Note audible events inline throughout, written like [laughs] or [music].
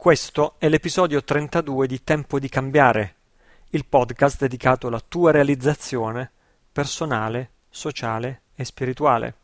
Questo è l'episodio 32 di Tempo di cambiare, il podcast dedicato alla tua realizzazione personale, sociale e spirituale.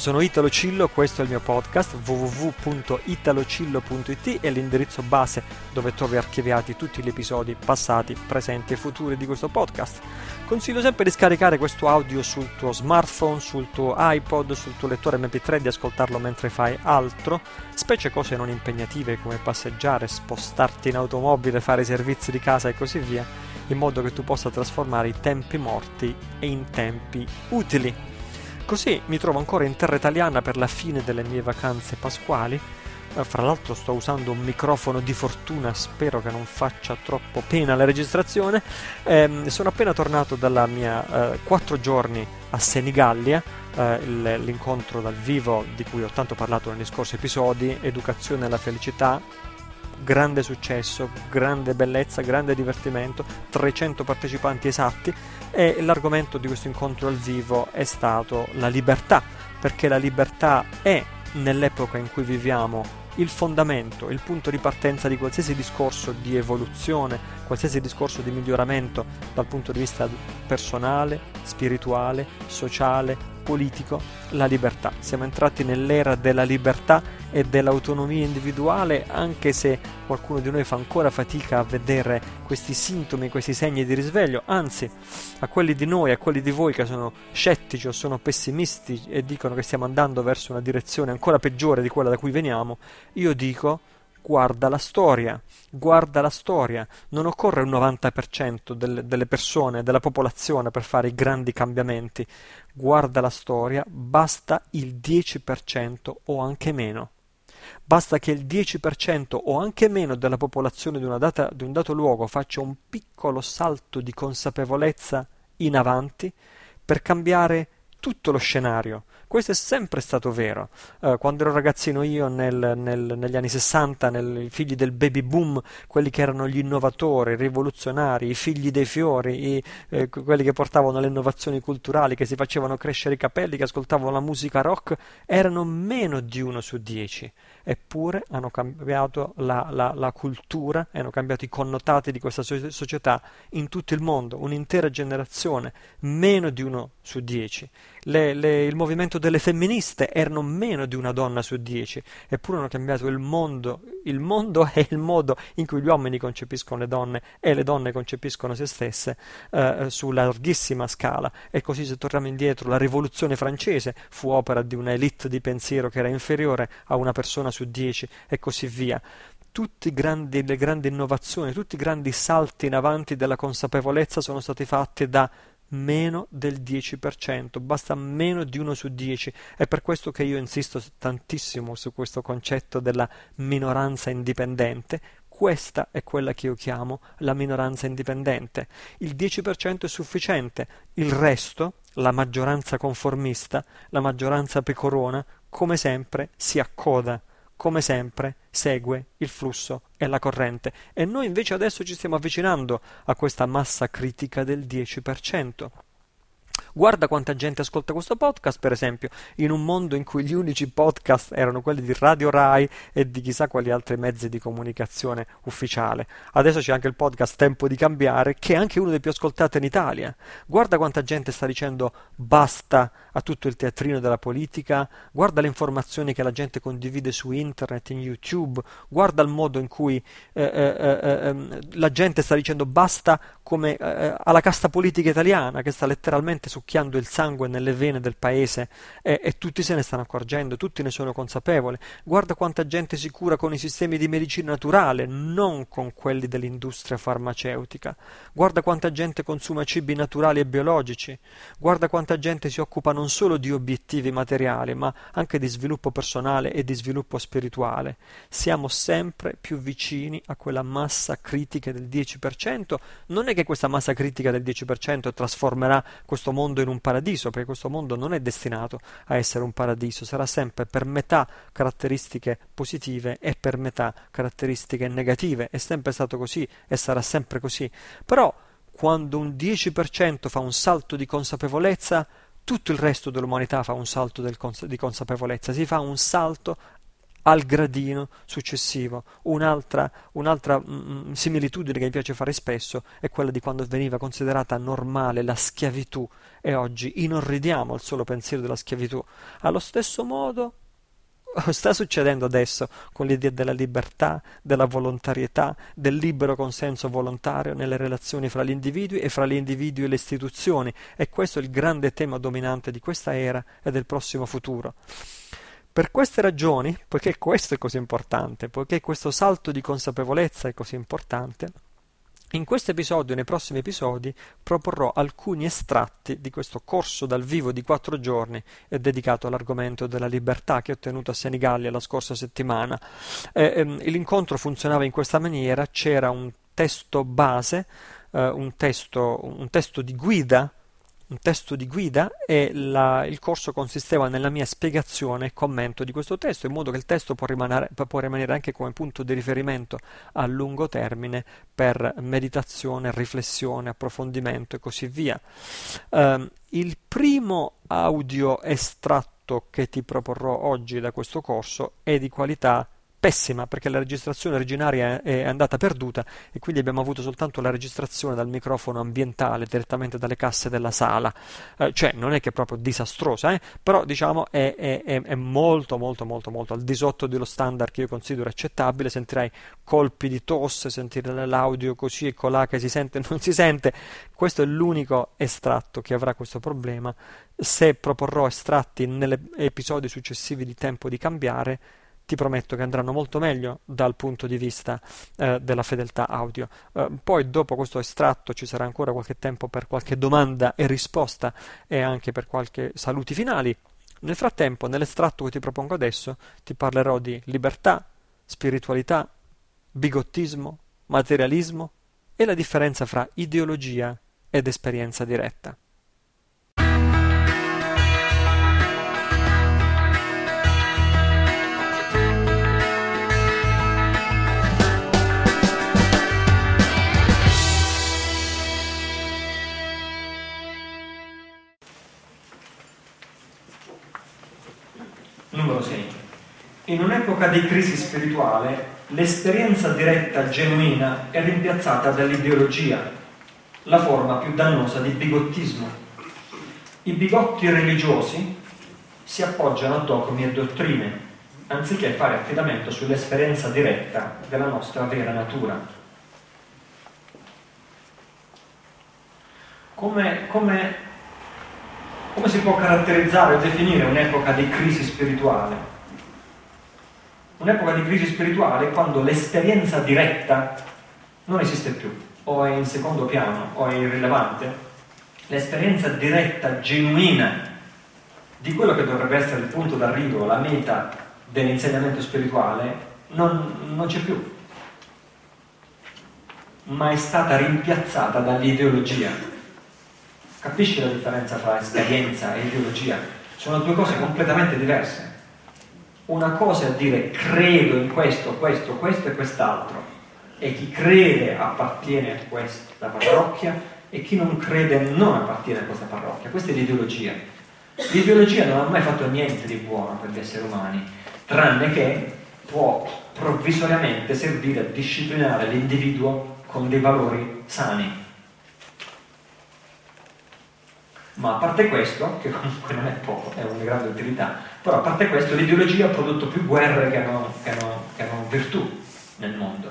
Sono Italo Cillo, questo è il mio podcast www.italocillo.it è l'indirizzo base dove trovi archiviati tutti gli episodi passati, presenti e futuri di questo podcast. Consiglio sempre di scaricare questo audio sul tuo smartphone, sul tuo iPod, sul tuo lettore MP3, di ascoltarlo mentre fai altro, specie cose non impegnative come passeggiare, spostarti in automobile, fare i servizi di casa e così via, in modo che tu possa trasformare i tempi morti in tempi utili. Così mi trovo ancora in terra italiana per la fine delle mie vacanze pasquali. Eh, fra l'altro sto usando un microfono di fortuna, spero che non faccia troppo pena la registrazione. Eh, sono appena tornato dalla mia eh, giorni a Senigallia, eh, l'incontro dal vivo di cui ho tanto parlato negli scorsi episodi, Educazione alla felicità, grande successo, grande bellezza, grande divertimento, 300 partecipanti esatti e l'argomento di questo incontro al vivo è stato la libertà, perché la libertà è nell'epoca in cui viviamo il fondamento, il punto di partenza di qualsiasi discorso di evoluzione, qualsiasi discorso di miglioramento dal punto di vista personale, spirituale, sociale, politico, la libertà. Siamo entrati nell'era della libertà e dell'autonomia individuale, anche se qualcuno di noi fa ancora fatica a vedere questi sintomi, questi segni di risveglio, anzi a quelli di noi, a quelli di voi che sono scettici o sono pessimisti e dicono che stiamo andando verso una direzione ancora peggiore di quella da cui veniamo, io dico guarda la storia, guarda la storia. Non occorre un 90% del, delle persone, della popolazione per fare i grandi cambiamenti. Guarda la storia, basta il 10% o anche meno. Basta che il 10% o anche meno della popolazione di, data, di un dato luogo faccia un piccolo salto di consapevolezza in avanti per cambiare tutto lo scenario. Questo è sempre stato vero. Uh, quando ero ragazzino io nel, nel, negli anni 60, nel, i figli del baby boom, quelli che erano gli innovatori, i rivoluzionari, i figli dei fiori, i, eh, quelli che portavano le innovazioni culturali, che si facevano crescere i capelli, che ascoltavano la musica rock, erano meno di uno su dieci eppure hanno cambiato la, la, la cultura hanno cambiato i connotati di questa società in tutto il mondo, un'intera generazione, meno di uno su dieci. Le, le, il movimento delle femministe erano meno di una donna su dieci, eppure hanno cambiato il mondo. Il mondo è [laughs] il modo in cui gli uomini concepiscono le donne e le donne concepiscono se stesse eh, su larghissima scala. E così se torniamo indietro, la rivoluzione francese fu opera di un'elite di pensiero che era inferiore a una persona su 10 e così via. Tutte le grandi innovazioni, tutti i grandi salti in avanti della consapevolezza sono stati fatti da meno del 10%, basta meno di 1 su 10. È per questo che io insisto tantissimo su questo concetto della minoranza indipendente. Questa è quella che io chiamo la minoranza indipendente. Il 10% è sufficiente, il resto, la maggioranza conformista, la maggioranza pecorona, come sempre si accoda come sempre, segue il flusso e la corrente e noi invece adesso ci stiamo avvicinando a questa massa critica del 10%. Guarda quanta gente ascolta questo podcast, per esempio, in un mondo in cui gli unici podcast erano quelli di Radio Rai e di chissà quali altri mezzi di comunicazione ufficiale. Adesso c'è anche il podcast Tempo di cambiare, che è anche uno dei più ascoltati in Italia. Guarda quanta gente sta dicendo basta a tutto il teatrino della politica, guarda le informazioni che la gente condivide su internet, in YouTube, guarda il modo in cui eh, eh, eh, ehm, la gente sta dicendo basta come eh, alla casta politica italiana che sta letteralmente su succhiando il sangue nelle vene del paese e, e, tutti se ne stanno accorgendo, tutti ne sono consapevoli. Guarda quanta gente si cura con i sistemi di medicina naturale, non con quelli dell'industria farmaceutica. Guarda quanta gente consuma cibi naturali e biologici. Guarda quanta gente si occupa non solo di obiettivi materiali, ma anche di sviluppo personale e di sviluppo spirituale. Siamo sempre più vicini a quella massa critica del 10%. Non è che questa massa critica del 10% trasformerà questo mondo in un paradiso, perché questo mondo non è destinato a essere un paradiso, sarà sempre per metà caratteristiche positive e per metà caratteristiche negative, è sempre stato così e sarà sempre così. Però quando un 10% fa un salto di consapevolezza, tutto il resto dell'umanità fa un salto cons- di consapevolezza, si fa un salto al gradino successivo. Un'altra, un'altra mm, mm, similitudine che mi piace fare spesso è quella di quando veniva considerata normale la schiavitù e oggi inorridiamo al solo pensiero della schiavitù. Allo stesso modo [laughs] sta succedendo adesso con l'idea della libertà, della volontarietà, del libero consenso volontario nelle relazioni fra gli individui e fra gli individui e le istituzioni e questo è il grande tema dominante di questa era e del prossimo futuro. Per queste ragioni, poiché questo è così importante, poiché questo salto di consapevolezza è così importante, in questo episodio e nei prossimi episodi proporrò alcuni estratti di questo corso dal vivo di quattro giorni dedicato all'argomento della libertà che ho tenuto a Senigallia la scorsa settimana. Eh, ehm, l'incontro funzionava in questa maniera, c'era un testo base, eh, un, testo, un testo di guida un testo di guida e la, il corso consisteva nella mia spiegazione e commento di questo testo, in modo che il testo può rimanere, può rimanere anche come punto di riferimento a lungo termine per meditazione, riflessione, approfondimento e così via. Uh, il primo audio estratto che ti proporrò oggi da questo corso è di qualità pessima perché la registrazione originaria è andata perduta e quindi abbiamo avuto soltanto la registrazione dal microfono ambientale direttamente dalle casse della sala. Eh, cioè non è che è proprio disastrosa eh? però diciamo è, è, è, molto molto molto molto al di sotto dello standard che io considero accettabile. Sentirai colpi di tosse sentire l'audio così e colà che si sente e [laughs] non si sente. Questo è l'unico estratto che avrà questo problema. Se proporrò estratti negli episodi successivi di tempo di cambiare ti prometto che andranno molto meglio dal punto di vista eh, della fedeltà audio. Eh, poi dopo questo estratto ci sarà ancora qualche tempo per qualche domanda e risposta e anche per qualche saluti finali. Nel frattempo, nell'estratto che ti propongo adesso, ti parlerò di libertà, spiritualità, bigottismo, materialismo e la differenza fra ideologia ed esperienza diretta. Numero 6. In un'epoca di crisi spirituale, l'esperienza diretta genuina è rimpiazzata dall'ideologia, la forma più dannosa di bigottismo. I bigotti religiosi si appoggiano a dogmi e dottrine, anziché fare affidamento sull'esperienza diretta della nostra vera natura. Come, come come si può caratterizzare o definire un'epoca di crisi spirituale? Un'epoca di crisi spirituale è quando l'esperienza diretta non esiste più, o è in secondo piano, o è irrilevante. L'esperienza diretta, genuina, di quello che dovrebbe essere il punto d'arrivo, la meta dell'insegnamento spirituale, non, non c'è più, ma è stata rimpiazzata dall'ideologia Capisci la differenza tra esperienza e ideologia? Sono due cose completamente diverse. Una cosa è dire credo in questo, questo, questo e quest'altro. E chi crede appartiene a questa parrocchia e chi non crede non appartiene a questa parrocchia. Questa è l'ideologia. L'ideologia non ha mai fatto niente di buono per gli esseri umani, tranne che può provvisoriamente servire a disciplinare l'individuo con dei valori sani Ma a parte questo, che comunque non è poco, è una grande utilità, però a parte questo l'ideologia ha prodotto più guerre che hanno, che hanno, che hanno virtù nel mondo.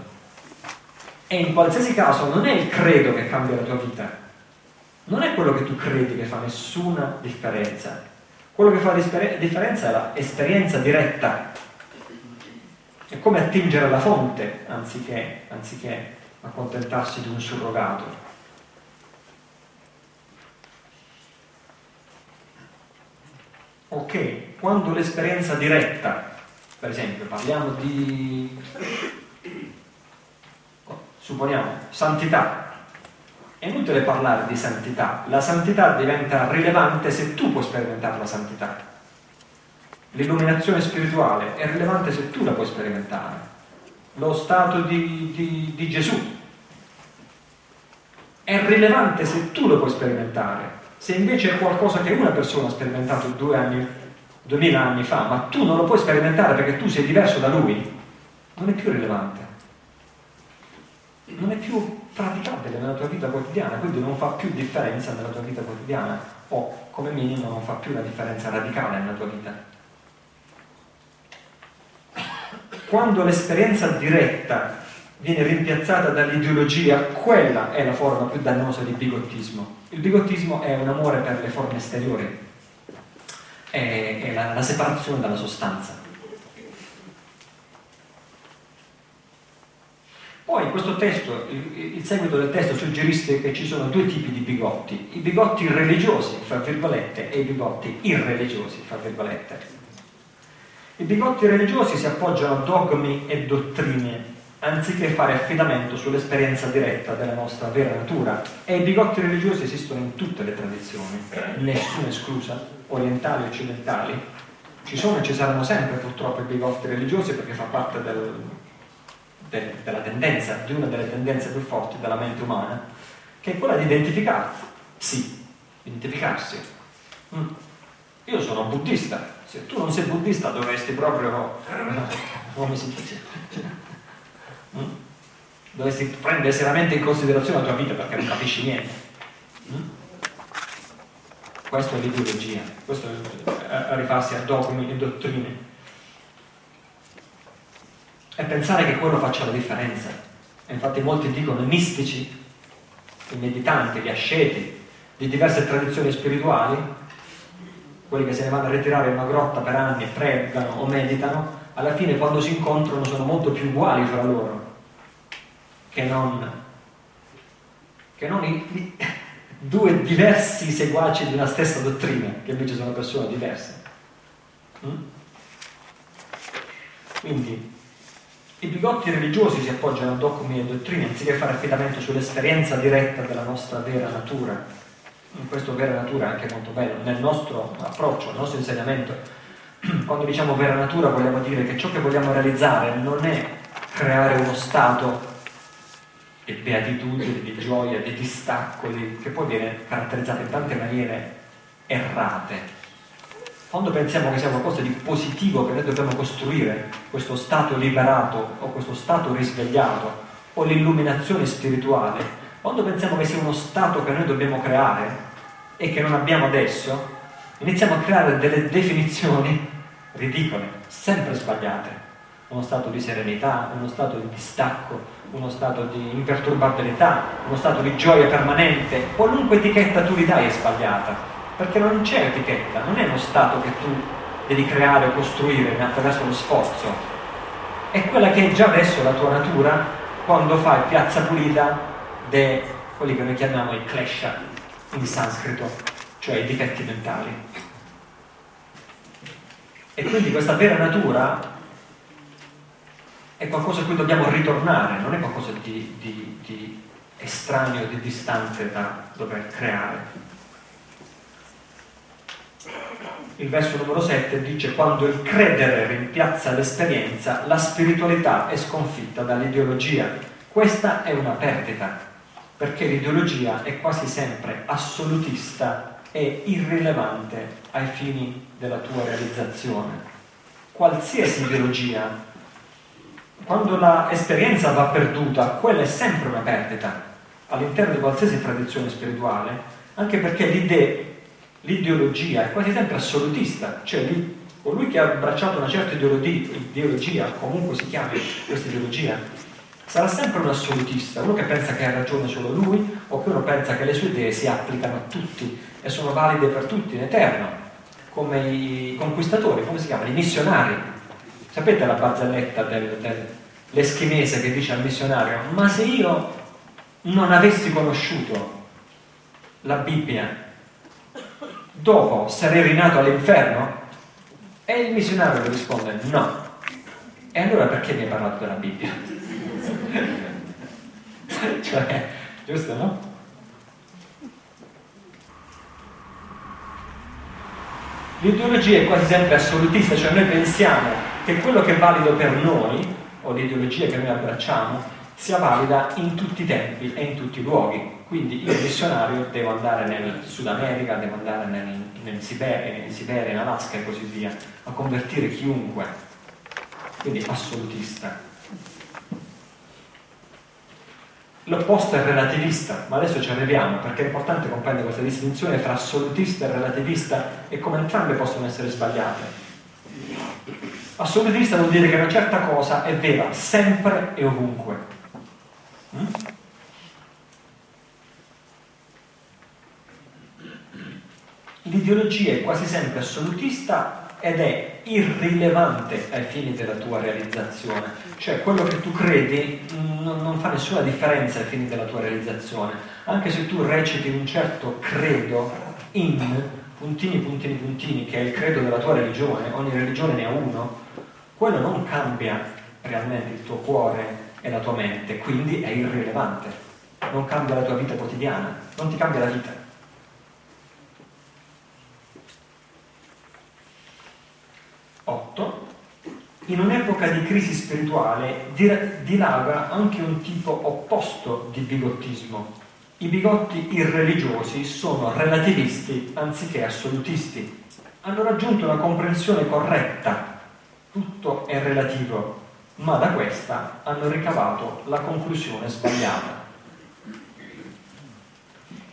E in qualsiasi caso non è il credo che cambia la tua vita, non è quello che tu credi che fa nessuna differenza. Quello che fa differenza è l'esperienza diretta. È come attingere alla fonte anziché, anziché accontentarsi di un surrogato. Ok, quando l'esperienza diretta, per esempio, parliamo di, supponiamo, santità, è inutile parlare di santità, la santità diventa rilevante se tu puoi sperimentare la santità. L'illuminazione spirituale è rilevante se tu la puoi sperimentare. Lo stato di, di, di Gesù è rilevante se tu lo puoi sperimentare. Se invece è qualcosa che una persona ha sperimentato due anni, duemila anni fa, ma tu non lo puoi sperimentare perché tu sei diverso da lui, non è più rilevante. Non è più praticabile nella tua vita quotidiana, quindi non fa più differenza nella tua vita quotidiana o come minimo non fa più una differenza radicale nella tua vita. Quando l'esperienza diretta viene rimpiazzata dall'ideologia, quella è la forma più dannosa di bigottismo. Il bigottismo è un amore per le forme esteriori, è, è la, la separazione dalla sostanza. Poi questo testo, il, il, seguito del testo suggerisce che ci sono due tipi di bigotti, i bigotti religiosi, fra virgolette, e i bigotti irreligiosi, fra virgolette. I bigotti religiosi si appoggiano a dogmi e dottrine anziché fare affidamento sull'esperienza diretta della nostra vera natura. E i bigotti religiosi esistono in tutte le tradizioni, nessuna esclusa, orientali occidentali. Ci sono e ci saranno sempre purtroppo i bigotti religiosi perché fa parte del, de, della tendenza, di una delle tendenze più forti della mente umana, che è quella di identificarsi. Sì, identificarsi. Mm. Io sono buddista, se tu non sei buddista dovresti proprio, come si dice, mm? dovresti prendere seriamente in considerazione la tua vita perché non capisci niente. Mm? Questa è l'ideologia, questo è rifarsi a dogmi e dottrine e pensare che quello faccia la differenza. E infatti molti dicono i mistici, i meditanti, gli asceti di diverse tradizioni spirituali, quelli che se ne vanno a ritirare in una grotta per anni e pregano o meditano, alla fine quando si incontrano sono molto più uguali fra loro che non, che non i, i, due diversi seguaci di una stessa dottrina, che invece sono persone diverse. Mm? Quindi i bigotti religiosi si appoggiano a dogmi e dottrine anziché fare affidamento sull'esperienza diretta della nostra vera natura. In questo vera natura è anche molto bello. Nel nostro approccio, nel nostro insegnamento, [clears throat] quando diciamo vera natura vogliamo dire che ciò che vogliamo realizzare non è creare uno stato di beatitudine, di gioia, di distacco, di, che poi viene caratterizzato in tante maniere errate quando pensiamo che sia qualcosa di positivo che noi dobbiamo costruire, questo stato liberato o questo stato risvegliato o l'illuminazione spirituale, quando pensiamo che sia uno stato che noi dobbiamo creare e che non abbiamo adesso, iniziamo a creare delle definizioni ridicole, sempre sbagliate. Uno stato di serenità, uno stato di distacco, uno stato di imperturbabilità, uno stato di gioia permanente, qualunque etichetta tu gli dai è sbagliata perché non c'è etichetta, non è uno stato che tu devi creare o costruire attraverso lo sforzo, è quella che è già adesso la tua natura quando fai piazza pulita di quelli che noi chiamiamo i klesha in sanscrito, cioè i difetti mentali. E quindi questa vera natura è qualcosa a cui dobbiamo ritornare, non è qualcosa di, di, di estraneo, di distante da dover creare. Il verso numero 7 dice quando il credere rimpiazza l'esperienza, la spiritualità è sconfitta dall'ideologia. Questa è una perdita, perché l'ideologia è quasi sempre assolutista e irrilevante ai fini della tua realizzazione. Qualsiasi ideologia, quando l'esperienza va perduta, quella è sempre una perdita all'interno di qualsiasi tradizione spirituale, anche perché l'idea l'ideologia è quasi sempre assolutista, cioè lì, colui che ha abbracciato una certa ideologia, comunque si chiami questa ideologia, sarà sempre un assolutista, uno che pensa che ha ragione solo lui o che uno pensa che le sue idee si applicano a tutti e sono valide per tutti in eterno, come i conquistatori, come si chiamano? I missionari. Sapete la barzelletta del, dell'eschimese che dice al missionario, ma se io non avessi conosciuto la Bibbia, dopo sarei rinato all'inferno? E il missionario risponde no. E allora perché mi hai parlato della Bibbia? [laughs] cioè, giusto no? L'ideologia è quasi sempre assolutista, cioè noi pensiamo che quello che è valido per noi, o l'ideologia che noi abbracciamo, sia valida in tutti i tempi e in tutti i luoghi. Quindi io missionario devo andare nel Sud America, devo andare nel, nel Siberia, in Siberia, in Alaska e così via, a convertire chiunque. Quindi assolutista. L'opposto è relativista, ma adesso ci arriviamo perché è importante comprendere questa distinzione fra assolutista e relativista e come entrambe possono essere sbagliate. Assolutista vuol dire che una certa cosa è vera sempre e ovunque. Mm? L'ideologia è quasi sempre assolutista ed è irrilevante ai fini della tua realizzazione, cioè quello che tu credi non, non, fa nessuna differenza ai fini della tua realizzazione, anche se tu reciti un certo credo in puntini, puntini, puntini, che è il credo della tua religione, ogni religione ne ha uno, quello non cambia realmente il tuo cuore e la tua mente, quindi è irrilevante, non cambia la tua vita quotidiana, non ti cambia la vita. 8, in un'epoca di crisi spirituale dilaga anche un tipo opposto di bigottismo. I bigotti irreligiosi sono relativisti anziché assolutisti. Hanno raggiunto una comprensione corretta, tutto è relativo, ma da questa hanno ricavato la conclusione sbagliata.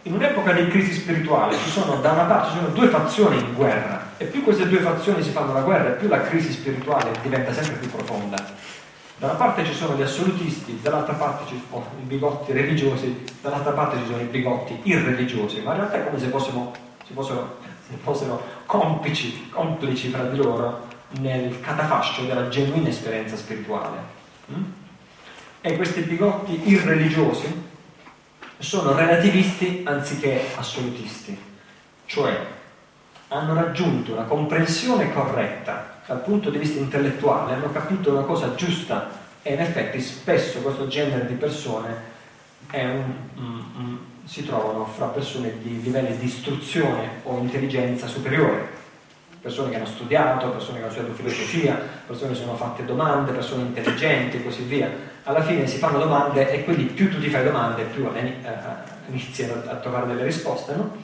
In un'epoca di crisi spirituale ci sono da una parte ci sono due fazioni in guerra, e più queste due fazioni si fanno la guerra, e più la crisi spirituale diventa sempre più profonda. Da una parte ci sono gli assolutisti, dall'altra parte ci sono i bigotti religiosi, dall'altra parte ci sono i bigotti irreligiosi, ma in realtà è come se fossimo, se fossero, se fossero complici, complici fra di loro nel catafascio della genuina esperienza spirituale. Mm? E questi bigotti irreligiosi sono relativisti anziché assolutisti, cioè hanno raggiunto una comprensione corretta dal punto di vista intellettuale, hanno capito una cosa giusta e in effetti spesso questo genere di persone un, um, um, si trovano fra persone di livelli di istruzione o intelligenza superiore, persone che hanno studiato, persone che hanno studiato filosofia, persone che sono fatte domande, persone intelligenti e così via. Alla fine si fanno domande e quindi più tu ti fai domande, più eh, inizi a, a trovare delle risposte, no?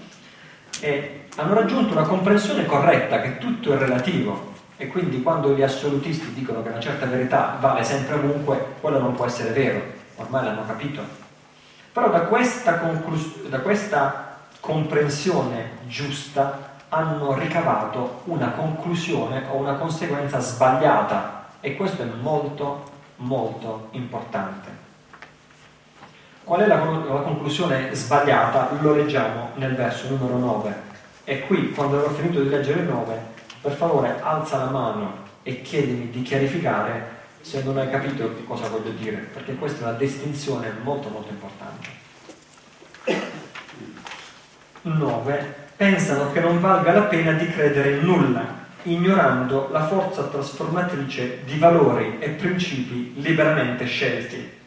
e hanno raggiunto una comprensione corretta che tutto è relativo e quindi quando gli assolutisti dicono che una certa verità vale sempre ovunque, quello non può essere vero, ormai l'hanno capito. Però da questa, conclus- da questa comprensione giusta hanno ricavato una conclusione o una conseguenza sbagliata e questo è molto molto importante. Qual è la, la, conclusione sbagliata? Lo leggiamo nel verso numero 9. E qui, quando avrò finito di leggere il 9, per favore alza la mano e chiedimi di chiarificare se non hai capito che cosa voglio dire, perché questa è una distinzione molto molto importante. 9. Pensano che non valga la pena di credere in nulla, ignorando la forza trasformatrice di valori e principi liberamente scelti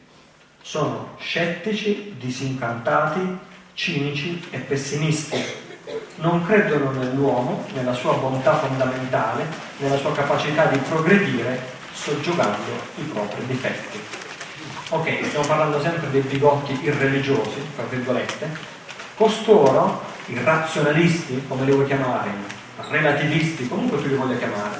sono scettici, disincantati, cinici e pessimisti. Non credono nell'uomo, nella sua bontà fondamentale, nella sua capacità di progredire, soggiogando i propri difetti. Ok, stiamo parlando sempre dei bigotti irreligiosi, tra virgolette. Costoro, i razionalisti, come li vuoi chiamare, relativisti, comunque tu li voglia chiamare.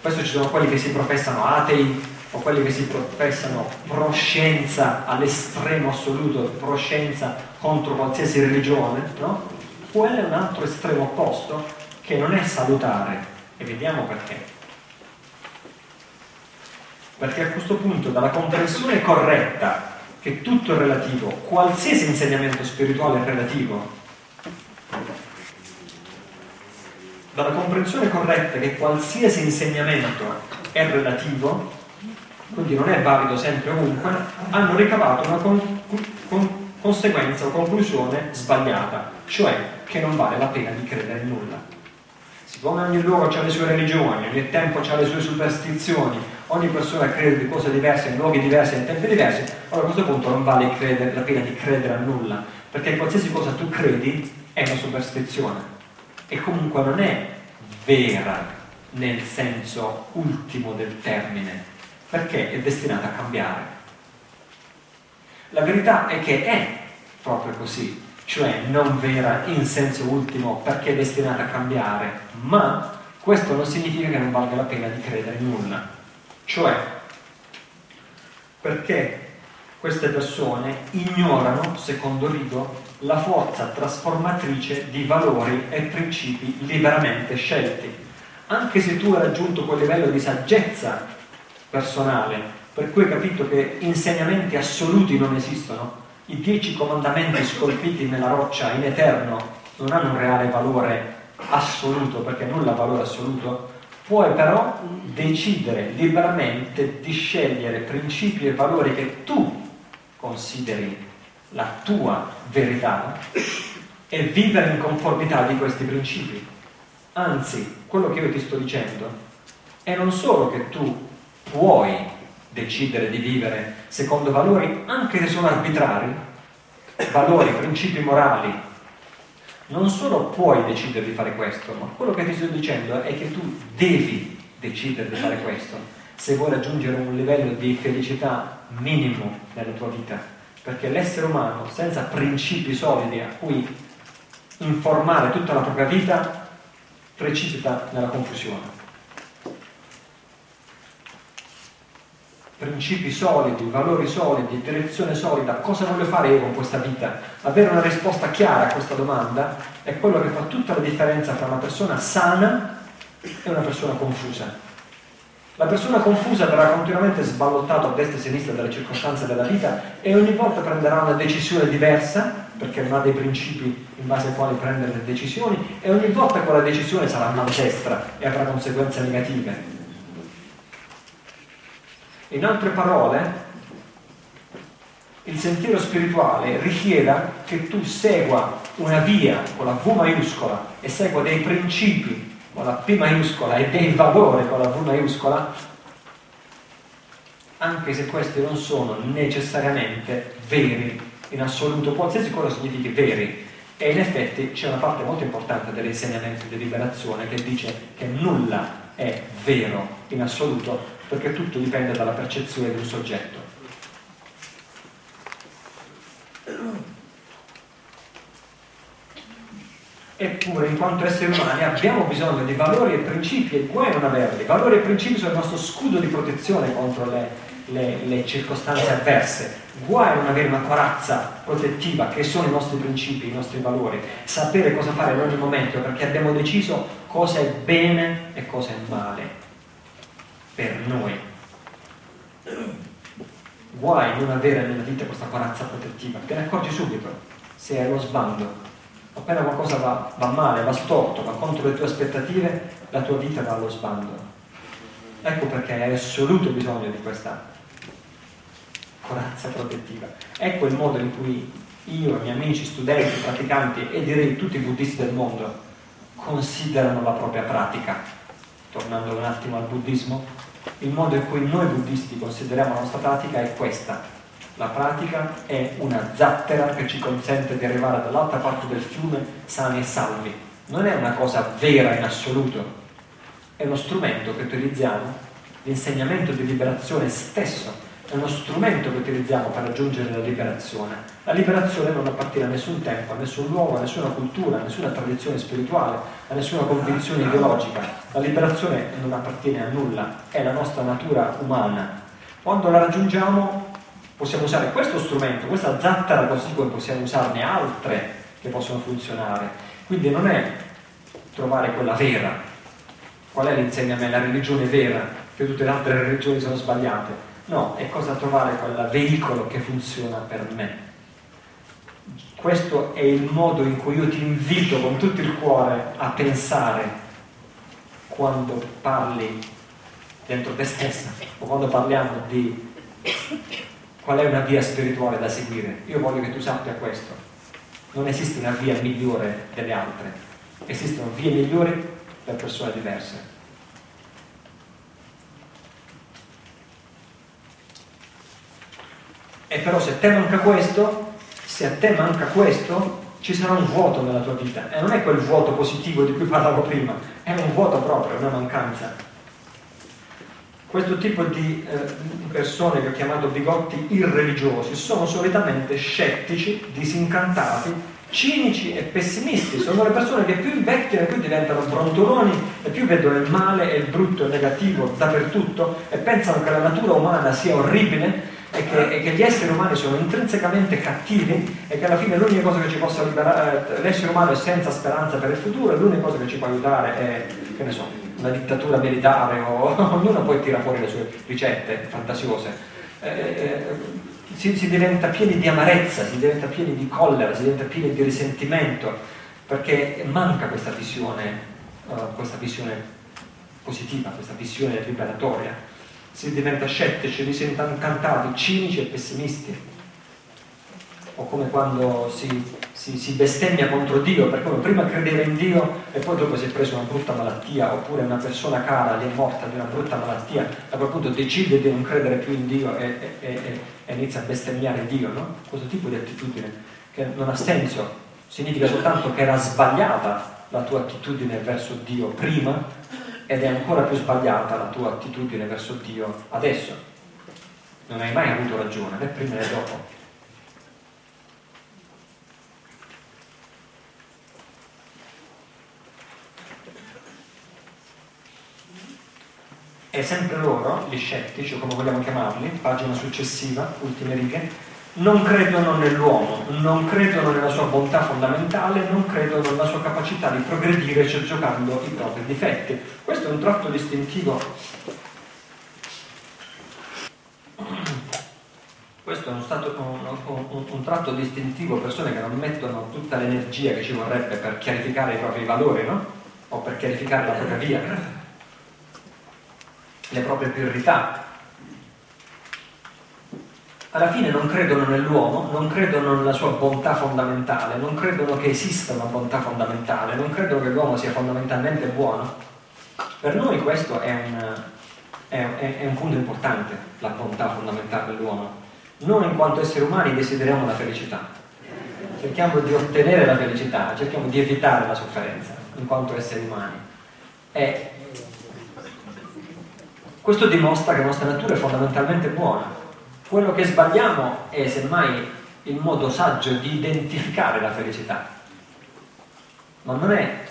Questo ci sono quelli che si professano atei, o quelli che si professano proscienza all'estremo assoluto, proscienza contro qualsiasi religione, no? Quello è un altro estremo opposto che non è salutare e vediamo perché. perché a questo punto dalla comprensione corretta che tutto è relativo, qualsiasi insegnamento spirituale è relativo, dalla comprensione corretta che qualsiasi insegnamento è relativo, quindi non è valido sempre ovunque, hanno ricavato una con, con, conseguenza o conclusione sbagliata, cioè che non vale la pena di credere in nulla. Siccome ogni luogo ha le sue religioni, ogni tempo ha le sue superstizioni, ogni persona crede di cose diverse, in luoghi diversi, in tempi diversi, allora a questo punto non vale credere, la pena di credere a nulla, perché qualsiasi cosa tu credi è una superstizione e comunque non è vera nel senso ultimo del termine, perché è destinata a cambiare. La verità è che è proprio così, cioè non vera in senso ultimo perché è destinata a cambiare, ma questo non significa che non valga la pena di credere in nulla, cioè perché queste persone ignorano, secondo Rigo, la forza trasformatrice di valori e principi liberamente scelti. Anche se tu hai raggiunto quel livello di saggezza personale, per cui hai capito che insegnamenti assoluti non esistono, i dieci comandamenti scolpiti nella roccia in eterno non hanno un reale valore assoluto, perché nulla ha valore assoluto, puoi però decidere liberamente di scegliere principi e valori che tu consideri la tua verità e vivere in conformità di questi principi. Anzi, quello che io ti sto dicendo è non solo che tu puoi decidere di vivere secondo valori, anche se sono arbitrari, valori, principi morali, non solo puoi decidere di fare questo, ma quello che ti sto dicendo è che tu devi decidere di fare questo se vuoi raggiungere un livello di felicità minimo nella tua vita perché l'essere umano senza principi solidi a cui informare tutta la propria vita precipita nella confusione. Principi solidi, valori solidi, direzione solida, cosa voglio fare io con questa vita? Avere una risposta chiara a questa domanda è quello che fa tutta la differenza tra una persona sana e una persona confusa. La persona confusa verrà continuamente sballottata a destra e a sinistra dalle circostanze della vita e ogni volta prenderà una decisione diversa perché non ha dei principi in base ai quali prendere le decisioni e ogni volta quella decisione sarà maldestra e avrà conseguenze negative. In altre parole, il sentiero spirituale richieda che tu segua una via con la V maiuscola e segua dei principi con la P maiuscola e dei valori con la V maiuscola, anche se questi non sono necessariamente veri in assoluto, qualsiasi cosa significhi veri. E in effetti c'è una parte molto importante dell'insegnamento di liberazione che dice che nulla è vero in assoluto perché tutto dipende dalla percezione di un soggetto. Eppure, in quanto esseri umani, abbiamo bisogno di valori e principi e guai non averli. Valori e principi sono il nostro scudo di protezione contro le, le, le circostanze avverse. Guai non avere una corazza protettiva, che sono i nostri principi, i nostri valori. Sapere cosa fare in ogni momento, perché abbiamo deciso cosa è bene e cosa è male per noi. Guai non avere nella vita questa corazza protettiva, te ne accorgi subito se hai lo sbando appena qualcosa va, va, male, va storto, va contro le tue aspettative, la tua vita va allo sbando. Ecco perché hai assoluto bisogno di questa corazza protettiva. Ecco il modo in cui io, i miei amici, studenti, praticanti e direi tutti i buddisti del mondo considerano la propria pratica. Tornando un attimo al buddismo, il modo in cui noi buddisti consideriamo la nostra pratica è questa, la pratica è una zattera che ci consente di arrivare dall'altra parte del fiume sani e salvi. Non è una cosa vera in assoluto, è uno strumento che utilizziamo, l'insegnamento di liberazione stesso, è uno strumento che utilizziamo per raggiungere la liberazione. La liberazione non appartiene a nessun tempo, a nessun luogo, a nessuna cultura, a nessuna tradizione spirituale, a nessuna convinzione ideologica. La liberazione non appartiene a nulla, è la nostra natura umana. Quando la raggiungiamo possiamo usare questo strumento, questa zattera così come possiamo usarne altre che possono funzionare. Quindi non è trovare quella vera. Qual è l'insegnamento, la religione vera? che tutte le altre religioni sono sbagliate. No, è cosa trovare quel veicolo che funziona per me. Questo è il modo in cui io ti invito con tutto il cuore a pensare quando parli dentro te stessa o quando parliamo di qual è una via spirituale da seguire. Io voglio che tu sappia questo. Non esiste una via migliore delle altre, esistono vie migliori per persone diverse. E però se a te manca questo, se a te manca questo, ci sarà un vuoto nella tua vita. E non è quel vuoto positivo di cui parlavo prima, è un vuoto proprio, una mancanza. Questo tipo di eh, persone che ho chiamato bigotti irreligiosi sono solitamente scettici, disincantati, cinici e pessimisti. Sono le persone che più invecchiano più diventano brontoloni e più vedono il male e il brutto e il negativo dappertutto e pensano che la natura umana sia orribile e che, e che, gli esseri umani sono intrinsecamente cattivi e che alla fine l'unica cosa che ci possa liberare, eh, l'essere umano è senza speranza per il futuro e l'unica cosa che ci può aiutare è, che ne so, una dittatura militare o [laughs] ognuno poi tira fuori le sue ricette fantasiose. Eh, eh, si, si, diventa pieni di amarezza, si diventa pieni di collera, si diventa pieni di risentimento perché manca questa visione, uh, questa visione positiva, questa visione liberatoria si diventa scettici, disincantati, cinici e pessimisti. O come quando si, si, si, bestemmia contro Dio, perché uno prima credeva in Dio e poi dopo si è preso una brutta malattia, oppure una persona cara gli è morta di una brutta malattia, a quel punto decide di non credere più in Dio e, e, e, e inizia a bestemmiare Dio. No? Questo tipo di attitudine che non ha senso, significa soltanto che era sbagliata la tua attitudine verso Dio prima ed è ancora più sbagliata la tua attitudine verso Dio adesso. Non hai mai avuto ragione, né prima né dopo. E sempre loro, gli scettici, o come vogliamo chiamarli, pagina successiva, ultime righe, non credono nell'uomo, non credono nella sua bontà fondamentale, non credono nella sua capacità di progredire cioè giocando i propri difetti. Questo è un tratto distintivo. Questo è un, stato, un, un, un, tratto distintivo, persone che non mettono tutta l'energia che ci vorrebbe per chiarificare i propri valori, no? O per chiarificare la propria via, le proprie priorità, alla fine non credono nell'uomo, non credono nella sua bontà fondamentale, non credono che esista una bontà fondamentale, non credono che l'uomo sia fondamentalmente buono. Per noi questo è un, è, è, è un punto importante, la bontà fondamentale dell'uomo. Noi in quanto esseri umani desideriamo la felicità, cerchiamo di ottenere la felicità, cerchiamo di evitare la sofferenza in quanto esseri umani. E questo dimostra che la nostra natura è fondamentalmente buona quello che sbagliamo è semmai il modo saggio di identificare la felicità. Ma non è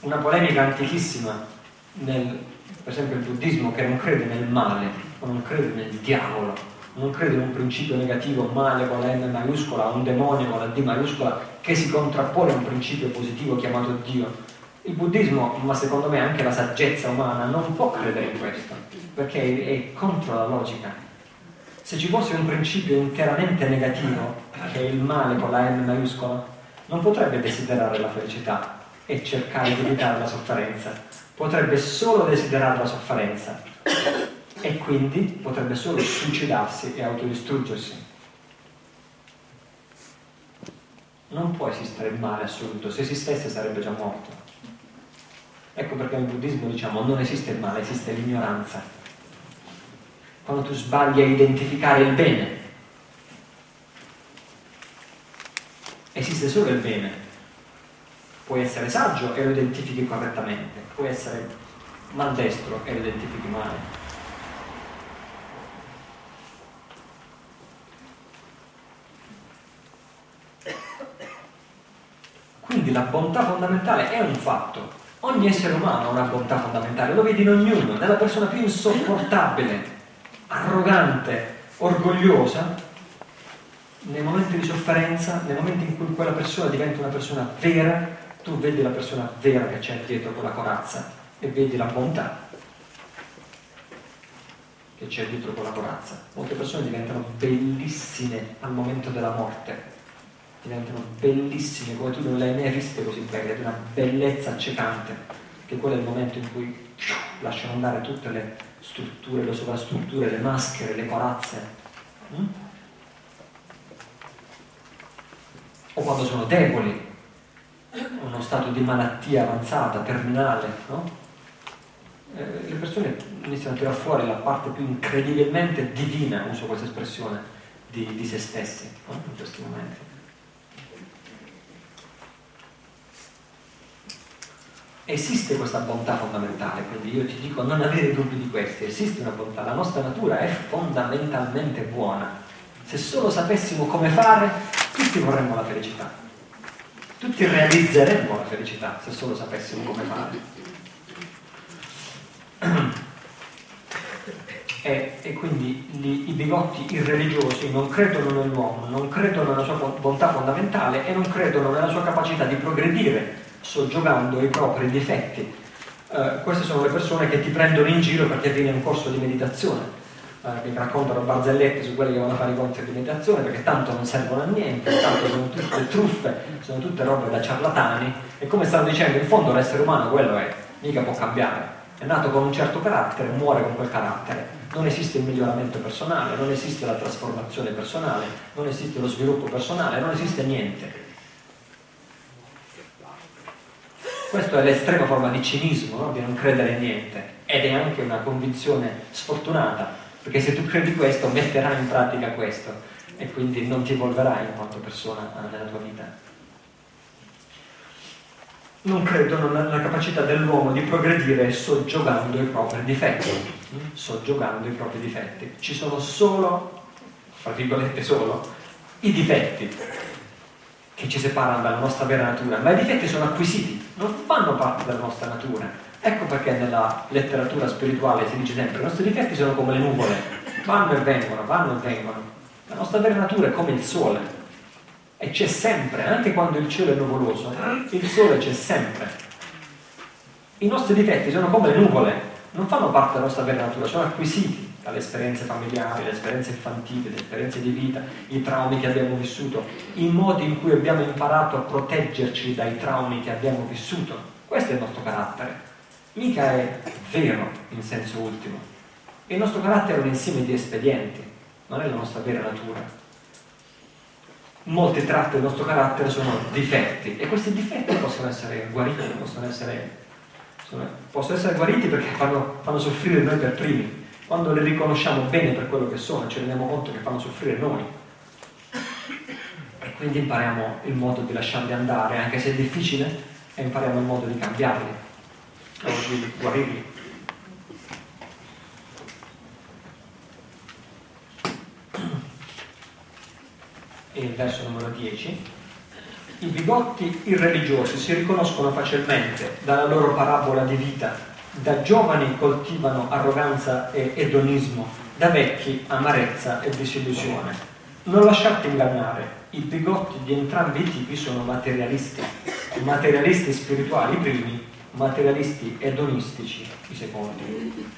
una polemica antichissima nel, per esempio il buddismo che non crede nel male, o non crede nel diavolo, non crede in un principio negativo male con la M maiuscola, un demonio con la D maiuscola che si contrappone a un principio positivo chiamato Dio. Il buddismo, ma secondo me anche la saggezza umana, non può credere in questo, perché è contro la logica se ci fosse un principio interamente negativo, che è il male con la M maiuscola, non potrebbe desiderare la felicità e cercare di evitare la sofferenza, potrebbe solo desiderare la sofferenza e quindi potrebbe solo suicidarsi e autodistruggersi. Non può esistere il male assoluto, se esistesse sarebbe già morto. Ecco perché nel buddismo diciamo non esiste il male, esiste l'ignoranza quando tu sbagli a identificare il bene. Esiste solo il bene. Puoi essere saggio e lo identifichi correttamente, puoi essere maldestro e lo identifichi male. Quindi la bontà fondamentale è un fatto. Ogni essere umano ha una bontà fondamentale, lo vedi in ognuno, nella persona più insopportabile, arrogante, orgogliosa, nei momenti di sofferenza, nei momenti in cui quella persona diventa una persona vera, tu vedi la persona vera che c'è dietro quella corazza e vedi la bontà. che c'è dietro quella corazza. Molte persone diventano bellissime al momento della morte, diventano bellissime come tu non le hai mai viste così belle, di una bellezza accecante, che quello è il momento in cui lasciano andare tutte le strutture, le sovrastrutture, le maschere, le corazze. Mm? O quando sono deboli, uno stato di malattia avanzata, terminale, no? eh, le persone iniziano a tirare fuori la parte più incredibilmente divina, uso questa espressione, di, di se stessi no? in questi momenti. Esiste questa bontà fondamentale, quindi io ti dico non avere dubbi di questi, esiste una bontà, la nostra natura è fondamentalmente buona. Se solo sapessimo come fare, tutti vorremmo la felicità. Tutti realizzeremmo la felicità se solo sapessimo come fare. E, e, quindi gli, i bigotti irreligiosi non credono nell'uomo, non credono nella sua bontà fondamentale e non credono nella sua capacità di progredire soggiogando i propri difetti. Uh, queste sono le persone che ti prendono in giro perché vieni un corso di meditazione, eh, che raccontano barzellette su quelli che vanno a fare i corsi di meditazione perché tanto non servono a niente, tanto sono tutte truffe, sono tutte robe da ciarlatani e come stanno dicendo in fondo l'essere umano quello è, mica può cambiare è nato con un certo carattere, muore con quel carattere. Non esiste il miglioramento personale, non esiste la trasformazione personale, non esiste lo sviluppo personale, non esiste niente. Questa è l'estrema forma di cinismo, no? di non credere in niente, ed è anche una convinzione sfortunata, perché se tu credi questo metterai in pratica questo e quindi non ti evolverai in quanto persona nella tua vita non credono nella capacità dell'uomo di progredire soggiogando i propri difetti. Soggiogando i propri difetti. Ci sono solo, fra virgolette solo, i difetti che ci separano dalla nostra vera natura, ma i difetti sono acquisiti, non fanno parte della nostra natura. Ecco perché nella letteratura spirituale si dice sempre i nostri difetti sono come le nuvole, vanno e vengono, vanno e vengono. La nostra vera natura è come il sole, e c'è sempre, anche quando il cielo è nuvoloso, il sole c'è sempre. I nostri difetti sono come le nuvole, non fanno parte della nostra vera natura, sono acquisiti dalle esperienze familiari, dalle esperienze infantili, dalle esperienze di vita, i traumi che abbiamo vissuto, i modi in cui abbiamo imparato a proteggerci dai traumi che abbiamo vissuto. Questo è il nostro carattere. Mica è vero in senso ultimo. Il nostro carattere è un insieme di espedienti, non è la nostra vera natura molti tratti del nostro carattere sono difetti e questi difetti possono essere guariti, possono essere, possono essere guariti perché fanno, fanno, soffrire noi per primi. Quando li riconosciamo bene per quello che sono, ci rendiamo conto che fanno soffrire noi. E quindi impariamo il modo di lasciarli andare, anche se è difficile, e impariamo il modo di cambiarli, o di guarirli. e il verso numero 10, i bigotti irreligiosi si riconoscono facilmente dalla loro parabola di vita. Da giovani coltivano arroganza e edonismo, da vecchi amarezza e disillusione. Non lasciate ingannare, i bigotti di entrambi i tipi sono materialisti, materialisti spirituali i primi, materialisti edonistici i secondi.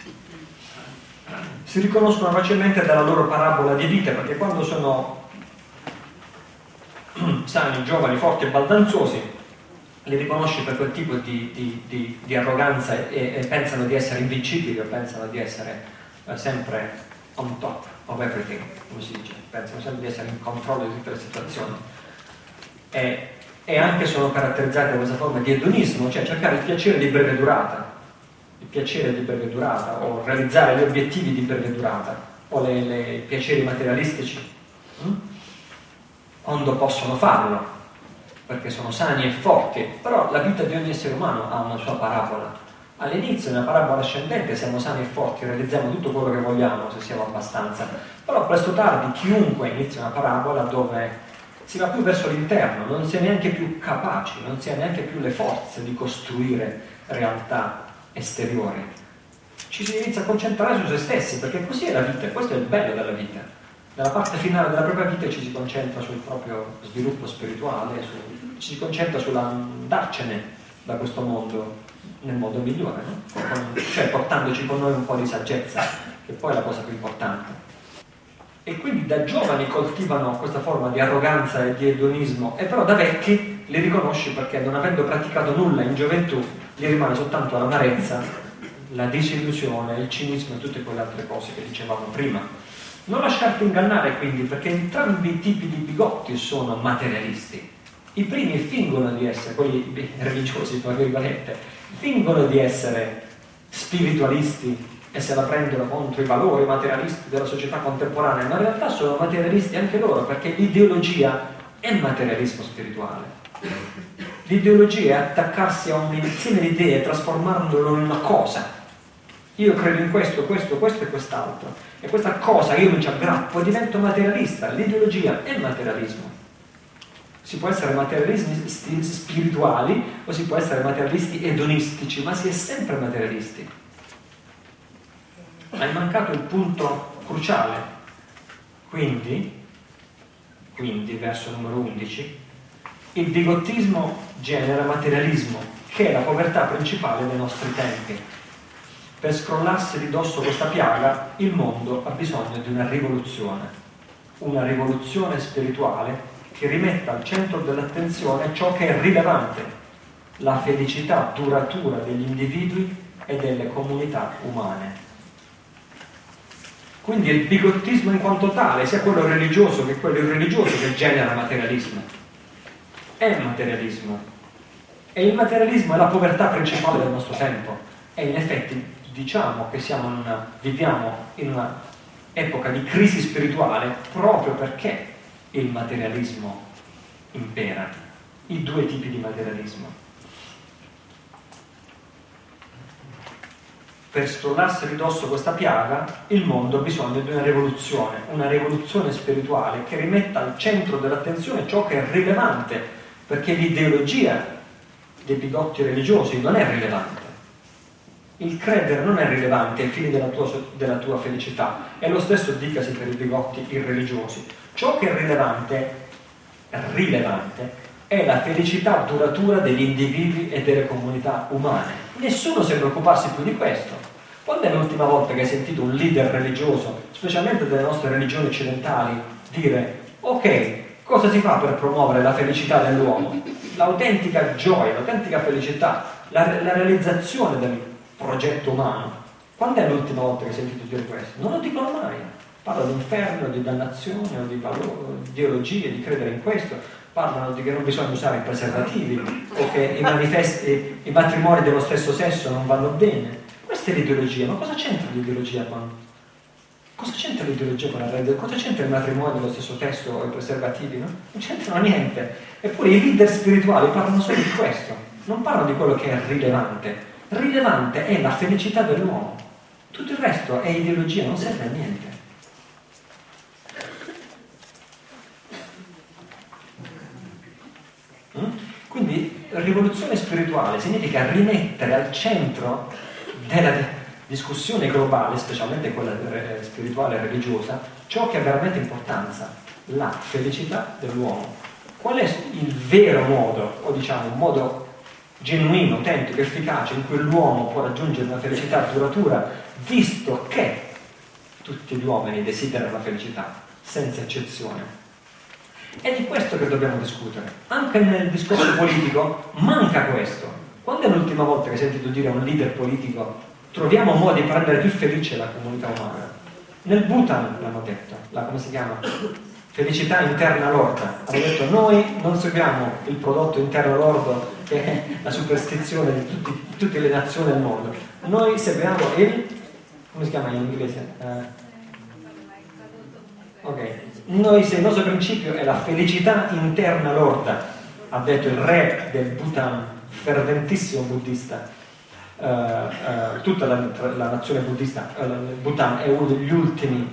Si riconoscono facilmente dalla loro parabola di vita perché quando sono [clears throat] sani, giovani, forti e baldanzosi, li riconosci per quel tipo di, di, di, di arroganza e, e, pensano di essere invincibili o pensano di essere eh, sempre on top of everything, come si dice, pensano sempre di essere in controllo di tutte le situazioni. E, e anche sono caratterizzati da questa forma di edonismo, cioè cercare il piacere di breve durata, il piacere di breve durata, o realizzare gli obiettivi di breve durata, o le piaceri materialistici. Mm? quando possono farlo, perché sono sani e forti, però la vita di ogni essere umano ha una sua parabola. All'inizio, nella parabola ascendente, siamo sani e forti, realizziamo tutto quello che vogliamo, se siamo abbastanza. Però presto o tardi chiunque inizia una parabola dove si va più verso l'interno, non si è neanche più capaci, non si ha neanche più le forze di costruire realtà esteriori. Ci si inizia a concentrare su se stessi, perché così è la vita, questo è il bello della vita nella parte finale della propria vita ci si concentra sul proprio sviluppo spirituale, su, ci si concentra sull'andarcene da questo mondo nel modo migliore, no? cioè portandoci con noi un po' di saggezza, che poi è la cosa più importante. E quindi da giovani coltivano questa forma di arroganza e di edonismo, e però da vecchi li riconosci perché non avendo praticato nulla in gioventù, gli rimane soltanto l'amarezza, la disillusione, il cinismo e tutte quelle altre cose che dicevamo prima. Non lasciarti ingannare quindi perché entrambi i tipi di bigotti sono materialisti. I primi fingono di essere, quelli religiosi, tra virgolette, fingono di essere spiritualisti e se la prendono contro i valori materialisti della società contemporanea, ma in realtà sono materialisti anche loro perché l'ideologia è materialismo spirituale. L'ideologia è attaccarsi a un insieme di idee e trasformarlo in una cosa. Io credo in questo, questo, questo e quest'altro. E questa cosa io mi ci aggrappo e divento materialista. L'ideologia è materialismo. Si può essere materialisti spirituali o si può essere materialisti edonistici, ma si è sempre materialisti hai mancato il punto cruciale. Quindi, quindi, verso numero 11, il bigottismo genera materialismo, che è la povertà principale dei nostri tempi. Per scrollarsi di dosso questa piaga, il mondo ha bisogno di una rivoluzione, una rivoluzione spirituale che rimetta al centro dell'attenzione ciò che è rilevante, la felicità duratura degli individui e delle comunità umane. Quindi il bigottismo in quanto tale, sia quello religioso che quello irreligioso, che genera materialismo. È materialismo. E il materialismo è la povertà principale del nostro tempo. E in effetti diciamo che una, viviamo in un'epoca di crisi spirituale proprio perché il materialismo impera. I due tipi di materialismo. per strollarsi ridosso questa piaga, il mondo ha bisogno di una rivoluzione, una rivoluzione spirituale che rimetta al centro dell'attenzione ciò che è rilevante, perché l'ideologia dei bigotti religiosi non è rilevante. Il credere non è rilevante ai fini della tua, della tua felicità, e lo stesso dicasi per i bigotti irreligiosi. Ciò che è rilevante, rilevante è la felicità duratura degli individui e delle comunità umane. Nessuno sembra occuparsi più di questo. Quando è l'ultima volta che hai sentito un leader religioso, specialmente delle nostre religioni occidentali, dire ok, cosa si fa per promuovere la felicità dell'uomo? L'autentica gioia, l'autentica felicità, la, la realizzazione del progetto umano. Quando è l'ultima volta che hai sentito dire questo? Non lo dicono mai. Parlo di inferno, di dannazione, di valori, di ideologie, di credere in questo parlano di che non bisogna usare i preservativi o che i, manifesti, i matrimoni dello stesso sesso non vanno bene. Questa è l'ideologia, ma cosa c'entra l'ideologia con... Cosa c'entra l'ideologia con la religione? Cosa c'entra il matrimonio dello stesso sesso o i preservativi? No? Non c'entrano niente. Eppure i leader spirituali parlano solo di questo, non parlano di quello che è rilevante. Rilevante è la felicità dell'uomo. Tutto il resto è ideologia, non serve a niente. Quindi rivoluzione spirituale significa rimettere al centro della discussione globale, specialmente quella spirituale e religiosa, ciò che ha veramente importanza, la felicità dell'uomo. Qual è il vero modo, o diciamo un modo genuino, autentico, efficace in cui l'uomo può raggiungere una felicità duratura, visto che tutti gli uomini desiderano la felicità, senza eccezione? È di questo che dobbiamo discutere. Anche nel discorso politico manca questo. Quando è l'ultima volta che hai sentito dire a un leader politico troviamo modi per rendere più felice la comunità umana? Nel Bhutan l'hanno detto, la, come si chiama? Felicità interna lorda. Hanno detto noi non seguiamo il prodotto interno lordo che è la superstizione di tutti, tutte le nazioni del mondo. Noi seguiamo il... come si chiama in inglese? Uh, ok, noi, se il nostro principio è la felicità interna lorda, ha detto il re del Bhutan, ferventissimo buddista. Uh, uh, tutta la, la, nazione buddista, uh, il Bhutan è ultimi,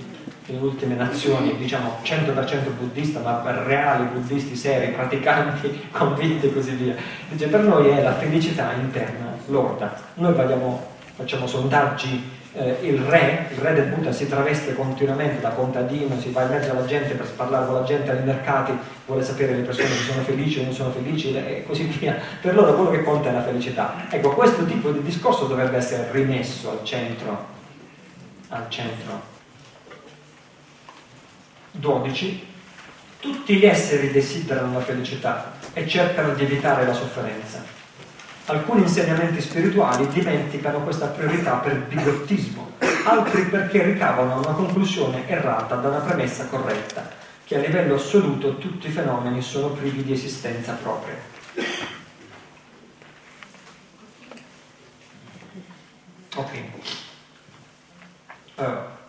delle ultime nazioni, diciamo 100% buddista, ma reali buddisti seri, praticanti, [laughs] convinti e così via. Dice per noi è la felicità interna lorda. Noi vadiamo, facciamo sondaggi eh, il re, il re del Bhutan si traveste continuamente da contadino, si va in mezzo alla gente per parlare con la gente ai mercati, vuole sapere le persone se sono felici o non sono felici e così via. Per loro quello che conta è la felicità. Ecco, questo tipo di discorso dovrebbe essere rimesso al centro al centro 12, tutti gli esseri desiderano la felicità e cercano di evitare la sofferenza. Alcuni insegnamenti spirituali dimenticano questa priorità per bigottismo, altri perché ricavano una conclusione errata da una premessa corretta, che a livello assoluto tutti i fenomeni sono privi di esistenza propria. Ok. Uh,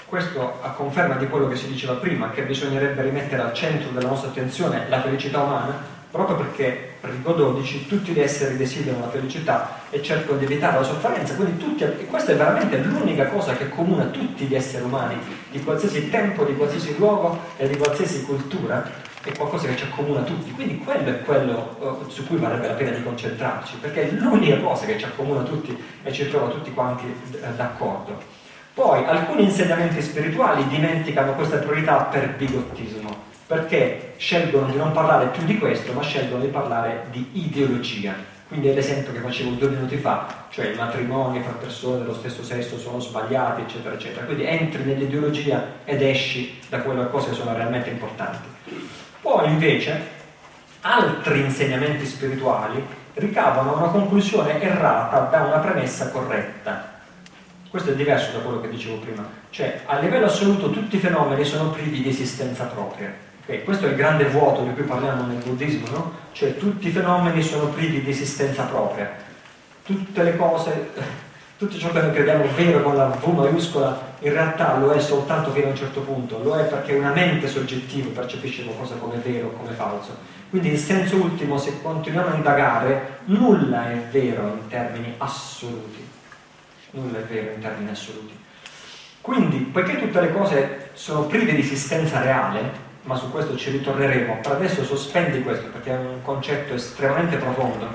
questo a conferma di quello che si diceva prima, che bisognerebbe rimettere al centro della nostra attenzione la felicità umana, proprio perché, Rigo 12, tutti gli esseri desiderano la felicità e cercano di evitare la sofferenza, quindi tutti, e questa è veramente l'unica cosa che comuna tutti gli esseri umani, di qualsiasi tempo, di qualsiasi luogo e di qualsiasi cultura, è qualcosa che ci accomuna tutti, quindi quello è quello uh, su cui varrebbe la pena di concentrarci, perché è l'unica cosa che ci accomuna tutti e ci trova tutti quanti uh, d'accordo. Poi alcuni insegnamenti spirituali dimenticano questa priorità per bigottismo, perché scelgono di non parlare più di questo, ma scelgono di parlare di ideologia. Quindi è l'esempio che facevo due minuti fa, cioè i matrimoni fra persone dello stesso sesso sono sbagliati, eccetera, eccetera. Quindi entri nell'ideologia ed esci da quelle cose che sono realmente importanti. Poi invece altri insegnamenti spirituali ricavano una conclusione errata da una premessa corretta questo è diverso da quello che dicevo prima. Cioè, a livello assoluto tutti i fenomeni sono privi di esistenza propria. Okay? Questo è il grande vuoto di cui parliamo nel buddismo, no? Cioè, tutti i fenomeni sono privi di esistenza propria. Tutte le cose, [laughs] tutto ciò che noi crediamo vero con la V maiuscola, in realtà lo è soltanto fino a un certo punto. Lo è perché una mente soggettiva percepisce qualcosa come vero o come falso. Quindi in senso ultimo, se continuiamo a indagare, nulla è vero in termini assoluti nulla è vero in termini assoluti. Quindi, poiché tutte le cose sono prive di esistenza reale, ma su questo ci ritorneremo, per adesso sospendi questo perché è un concetto estremamente profondo,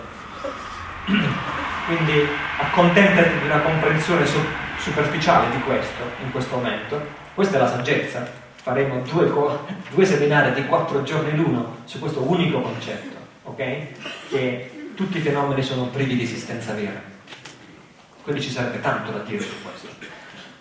quindi accontentati di una comprensione su- superficiale di questo in questo momento, questa è la saggezza, faremo due, co- due seminari di quattro giorni l'uno su questo unico concetto, ok? Che tutti i fenomeni sono privi di esistenza vera. Quindi ci sarebbe tanto da dire su questo.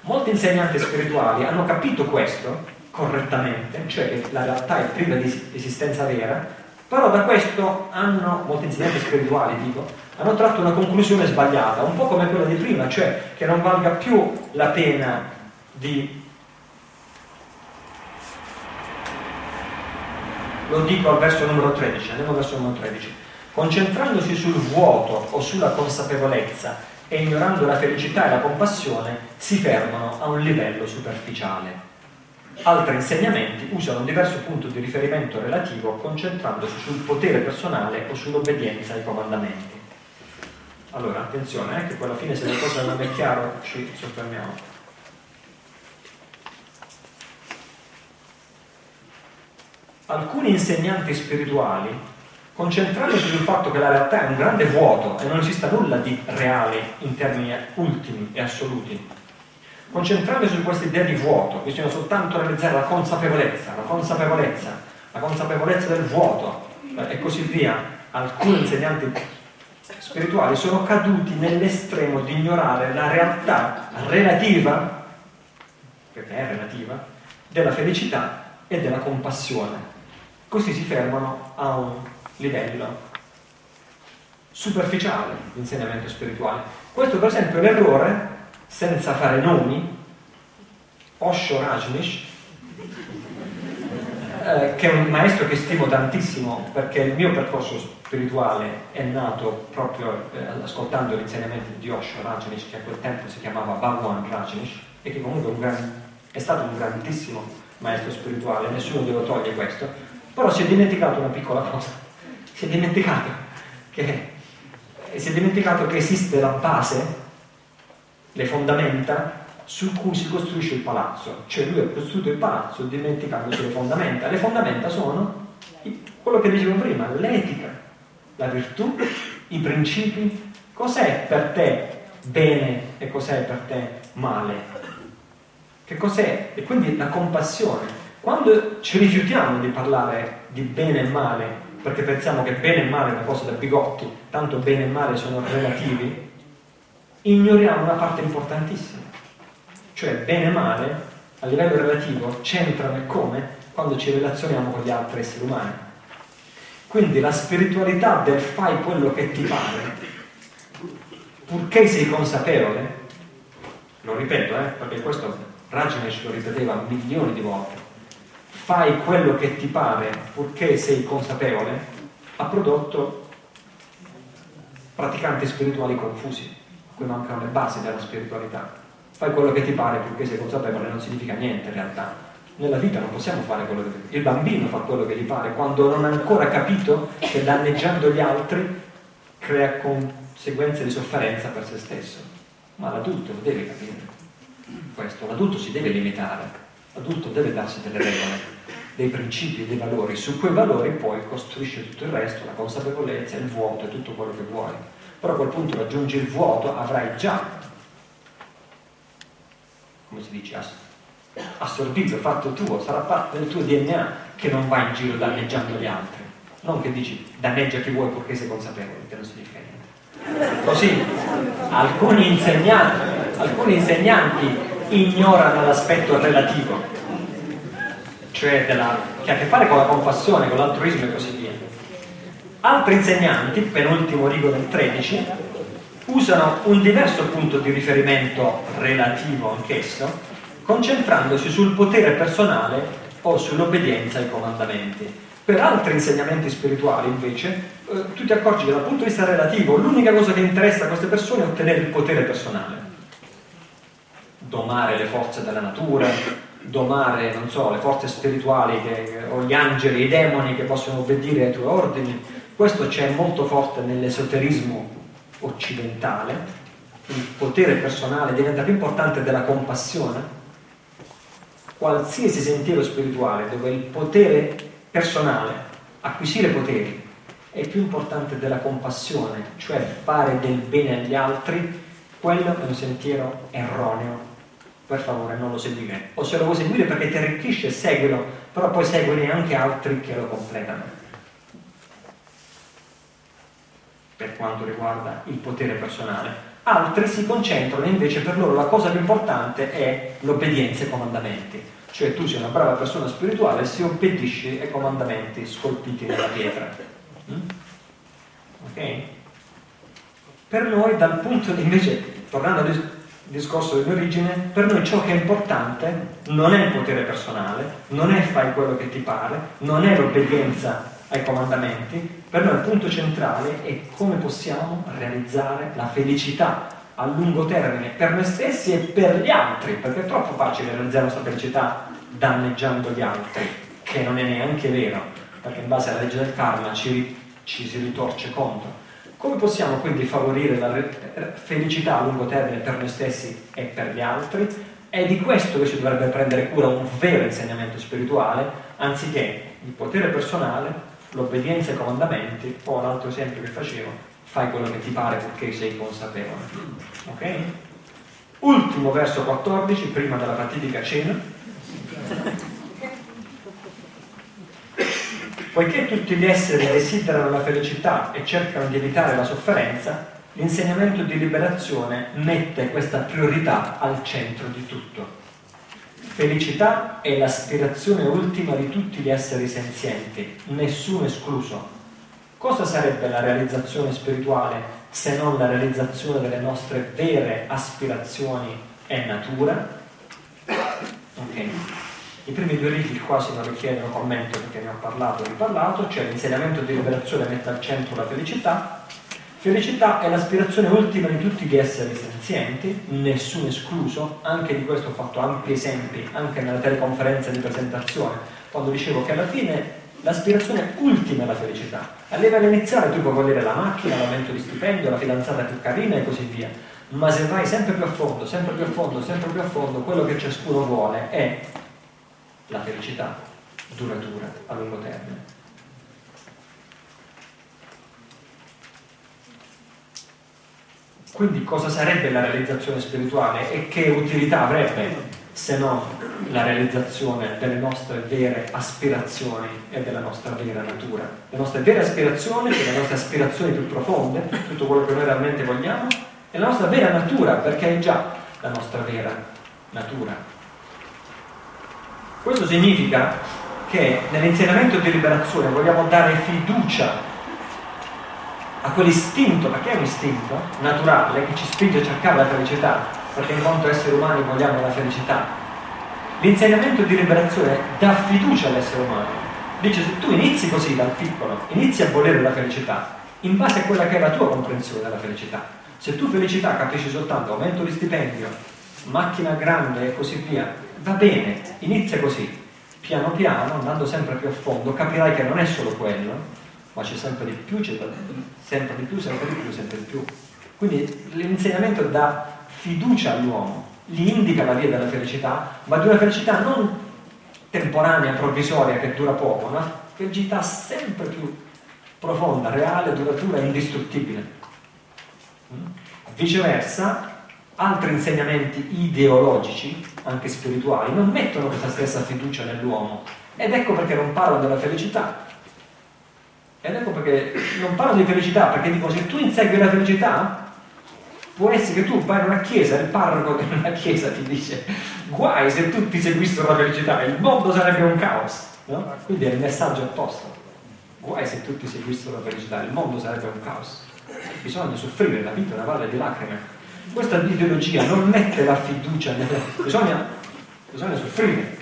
Molti insegnanti spirituali hanno capito questo correttamente, cioè che la realtà è priva di esistenza vera, però da questo hanno, molti insegnanti spirituali dico, hanno tratto una conclusione sbagliata, un po' come quella di prima, cioè che non valga più la pena di lo dico al verso numero 13, andiamo al verso numero 13. Concentrandosi sul vuoto o sulla consapevolezza e ignorando la felicità e la compassione si fermano a un livello superficiale. Altri insegnamenti usano un diverso punto di riferimento relativo concentrandosi sul potere personale o sull'obbedienza ai comandamenti. Allora, attenzione, eh, che poi alla fine se la cosa non è chiara ci soffermiamo. Alcuni insegnanti spirituali concentrandosi sul fatto che la realtà è un grande vuoto e non esista nulla di reale in termini ultimi e assoluti. Concentrandosi su questa idea di vuoto, bisogna soltanto realizzare la consapevolezza, la consapevolezza, la consapevolezza del vuoto e così via. Alcuni insegnanti spirituali sono caduti nell'estremo di ignorare la realtà relativa, perché è relativa, della felicità e della compassione. Così si fermano a un livello superficiale di insegnamento spirituale. Questo per esempio è l'errore, senza fare nomi, Osho Rajnish, eh, che è un maestro che stimo tantissimo perché il mio percorso spirituale è nato proprio eh, ascoltando gli insegnamenti di Osho Rajnish, che a quel tempo si chiamava Bhagwan Rajnish, e che comunque un gran, è stato un grandissimo maestro spirituale, nessuno deve togliere questo, però si è dimenticato una piccola cosa si è dimenticato che, si è dimenticato che esiste la base, le fondamenta su cui si costruisce il palazzo. Cioè lui ha costruito il palazzo dimenticandosi le fondamenta. Le fondamenta sono quello che dicevo prima, l'etica, la virtù, i principi. Cos'è per te bene e cos'è per te male? Che cos'è? E quindi la compassione. Quando ci rifiutiamo di parlare di bene e male, perché pensiamo che bene e male è una cosa da bigotti, tanto bene e male sono relativi, ignoriamo una parte importantissima, cioè bene e male, a livello relativo, c'entrano e come quando ci relazioniamo con gli altri esseri umani. Quindi la spiritualità del fai quello che ti pare, purché sei consapevole, lo ripeto, eh, perché questo Rajneesh lo ripeteva milioni di volte, fai quello che ti pare purché sei consapevole, ha prodotto praticanti spirituali confusi, cui mancano le basi della spiritualità. Fai quello che ti pare purché sei consapevole non significa niente in realtà. Nella vita non possiamo fare quello che... Il bambino fa quello che gli pare quando non ha ancora capito che danneggiando gli altri crea conseguenze di sofferenza per se stesso. Ma l'adulto lo deve capire questo, l'adulto si deve limitare, l'adulto deve darsi delle regole, dei principi, dei valori, su quei valori poi costruisce tutto il resto, la consapevolezza, il vuoto e tutto quello che vuoi. Però a quel punto raggiungi il vuoto, avrai già, come si dice, assorbito, fatto tuo, sarà parte del tuo DNA che non va in giro danneggiando gli altri. Non che dici danneggia chi vuoi perché sei consapevole, che non significa niente. Così alcuni insegnanti alcuni insegnanti ignorano l'aspetto relativo, cioè della, che ha a che fare con la compassione, con l'altruismo e così via. Altri insegnanti, penultimo rigo del 13, usano un diverso punto di riferimento relativo anch'esso, concentrandosi sul potere personale o sull'obbedienza ai comandamenti. Per altri insegnamenti spirituali, invece, eh, tu ti accorgi che dal punto di vista relativo l'unica cosa che interessa a queste persone è ottenere il potere personale domare le forze della natura, domare, non so, le forze spirituali che, o gli angeli, i demoni che possono obbedire ai tuoi ordini. Questo c'è molto forte nell'esoterismo occidentale. Il potere personale diventa più importante della compassione. Qualsiasi sentiero spirituale dove il potere personale, acquisire poteri, è più importante della compassione, cioè fare del bene agli altri, quello è un sentiero erroneo per favore non lo seguire. O se lo vuoi seguire perché ti arricchisce, seguilo, però poi seguine anche altri che lo completano. Per quanto riguarda il potere personale. Altri si concentrano invece per loro la cosa più importante è l'obbedienza ai comandamenti. Cioè tu sei una brava persona spirituale se obbedisci ai comandamenti scolpiti nella pietra. Mm? Ok? Per noi dal punto di invece, tornando a discorso dell'origine, per noi ciò che è importante non è il potere personale, non è fai quello che ti pare, non è l'obbedienza ai comandamenti, per noi il punto centrale è come possiamo realizzare la felicità a lungo termine per noi stessi e per gli altri, perché è troppo facile realizzare la nostra felicità danneggiando gli altri, che non è neanche vero, perché in base alla legge del karma ci, ci si ritorce contro. Come possiamo quindi favorire la felicità a lungo termine per noi stessi e per gli altri? È di questo che si dovrebbe prendere cura un vero insegnamento spirituale, anziché il potere personale, l'obbedienza ai comandamenti o l'altro esempio che facevo, fai quello che ti pare perché sei consapevole. Ok? Ultimo verso 14, prima della fatidica cena. Poiché tutti gli esseri desiderano la felicità e cercano di evitare la sofferenza, l'insegnamento di liberazione mette questa priorità al centro di tutto. Felicità è l'aspirazione ultima di tutti gli esseri senzienti, nessuno escluso. Cosa sarebbe la realizzazione spirituale se non la realizzazione delle nostre vere aspirazioni e natura? Ok. I primi due righi quasi non richiedono commento perché ne ho parlato e riparlato, cioè l'insegnamento di liberazione mette al centro la felicità. Felicità è l'aspirazione ultima di tutti gli esseri senzienti, nessuno escluso, anche di questo ho fatto ampi esempi, anche nella teleconferenza di presentazione, quando dicevo che alla fine l'aspirazione ultima è la felicità. A livello iniziale tu puoi volere la macchina, l'aumento di stipendio, la fidanzata più carina e così via, ma se vai sempre più a fondo, sempre più a fondo, sempre più a fondo, quello che ciascuno vuole è la felicità duratura a lungo termine. Quindi cosa sarebbe la realizzazione spirituale e che utilità avrebbe se non la realizzazione delle nostre vere aspirazioni e della nostra vera natura? Le nostre vere aspirazioni, le nostre aspirazioni più profonde, tutto quello che noi realmente vogliamo, e la nostra vera natura, perché è già la nostra vera natura. Questo significa che nell'insegnamento di liberazione vogliamo dare fiducia a quell'istinto, perché è un istinto naturale che ci spinge a cercare la felicità, perché in quanto esseri umani vogliamo la felicità. L'insegnamento di liberazione dà fiducia all'essere umano. Dice se tu inizi così dal piccolo, inizi a volere la felicità, in base a quella che è la tua comprensione della felicità. Se tu felicità capisci soltanto aumento di stipendio, macchina grande e così via, va bene, inizia così. Piano piano, andando sempre più a fondo, capirai che non è solo quello, ma c'è sempre di più, c'è sempre di più, sempre di più, sempre di più. Quindi l'insegnamento dà fiducia all'uomo, gli indica la via della felicità, ma di una felicità non temporanea, provvisoria, che dura poco, una felicità sempre più profonda, reale, duratura e indistruttibile. Mm? Viceversa, altri insegnamenti ideologici, anche spirituali, non mettono questa stessa fiducia nell'uomo. Ed ecco perché non parlano della felicità, ed ecco perché non parlo di felicità, perché dico se tu insegui la felicità, può essere che tu vai in una chiesa, il parroco di una chiesa ti dice guai se tutti seguissero la felicità, il mondo sarebbe un caos. No? Quindi è il messaggio opposto. Guai se tutti seguissero la felicità, il mondo sarebbe un caos. Bisogna soffrire, la vita è una valle di lacrime. Questa ideologia non mette la fiducia nella... [laughs] Bisogna, bisogna soffrire.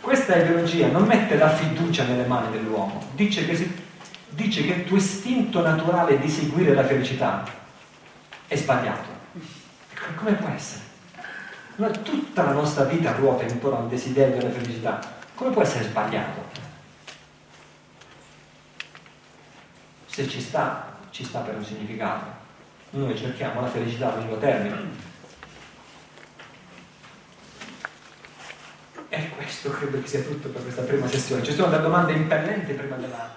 Questa ideologia non mette la fiducia nelle mani dell'uomo. Dice che se dice che il tuo istinto naturale di seguire la felicità è sbagliato. Come può essere? Ma tutta la nostra vita ruota intorno al desiderio della felicità. Come può essere sbagliato? Se ci sta, ci sta per un significato. Noi cerchiamo la felicità a lungo termine. E questo credo che sia tutto per questa prima sessione. Ci sono delle domande impellenti prima della...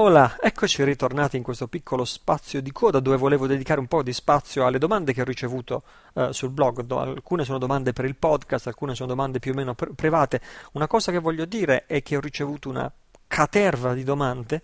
Hola, eccoci ritornati in questo piccolo spazio di coda dove volevo dedicare un po' di spazio alle domande che ho ricevuto eh, sul blog. Do, alcune sono domande per il podcast, alcune sono domande più o meno pr- private. Una cosa che voglio dire è che ho ricevuto una caterva di domande,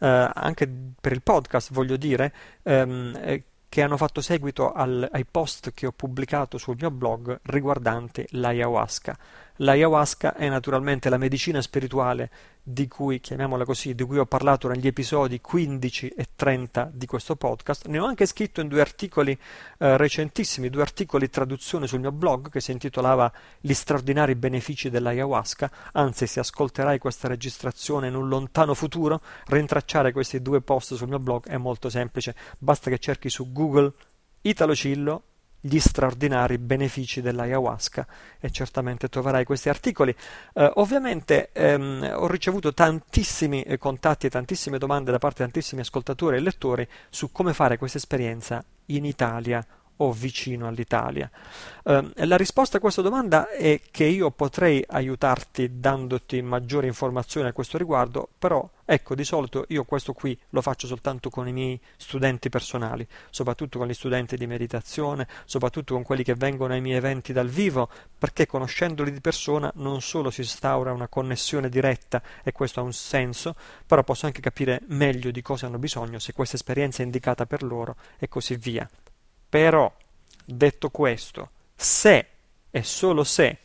eh, anche per il podcast voglio dire, ehm, eh, che hanno fatto seguito al, ai post che ho pubblicato sul mio blog riguardante l'ayahuasca. L'ayahuasca è naturalmente la medicina spirituale di cui, chiamiamola così, di cui ho parlato negli episodi 15 e 30 di questo podcast. Ne ho anche scritto in due articoli eh, recentissimi, due articoli traduzione sul mio blog che si intitolava Gli straordinari benefici dell'ayahuasca. Anzi, se ascolterai questa registrazione in un lontano futuro, rintracciare questi due post sul mio blog è molto semplice. Basta che cerchi su Google Italo Cillo gli straordinari benefici dell'ayahuasca e certamente troverai questi articoli. Eh, ovviamente ehm, ho ricevuto tantissimi eh, contatti e tantissime domande da parte di tantissimi ascoltatori e lettori su come fare questa esperienza in Italia o vicino all'Italia? Eh, la risposta a questa domanda è che io potrei aiutarti dandoti maggiori informazioni a questo riguardo, però ecco, di solito io questo qui lo faccio soltanto con i miei studenti personali, soprattutto con gli studenti di meditazione, soprattutto con quelli che vengono ai miei eventi dal vivo, perché conoscendoli di persona non solo si instaura una connessione diretta e questo ha un senso, però posso anche capire meglio di cosa hanno bisogno, se questa esperienza è indicata per loro e così via. Però, detto questo, se e solo se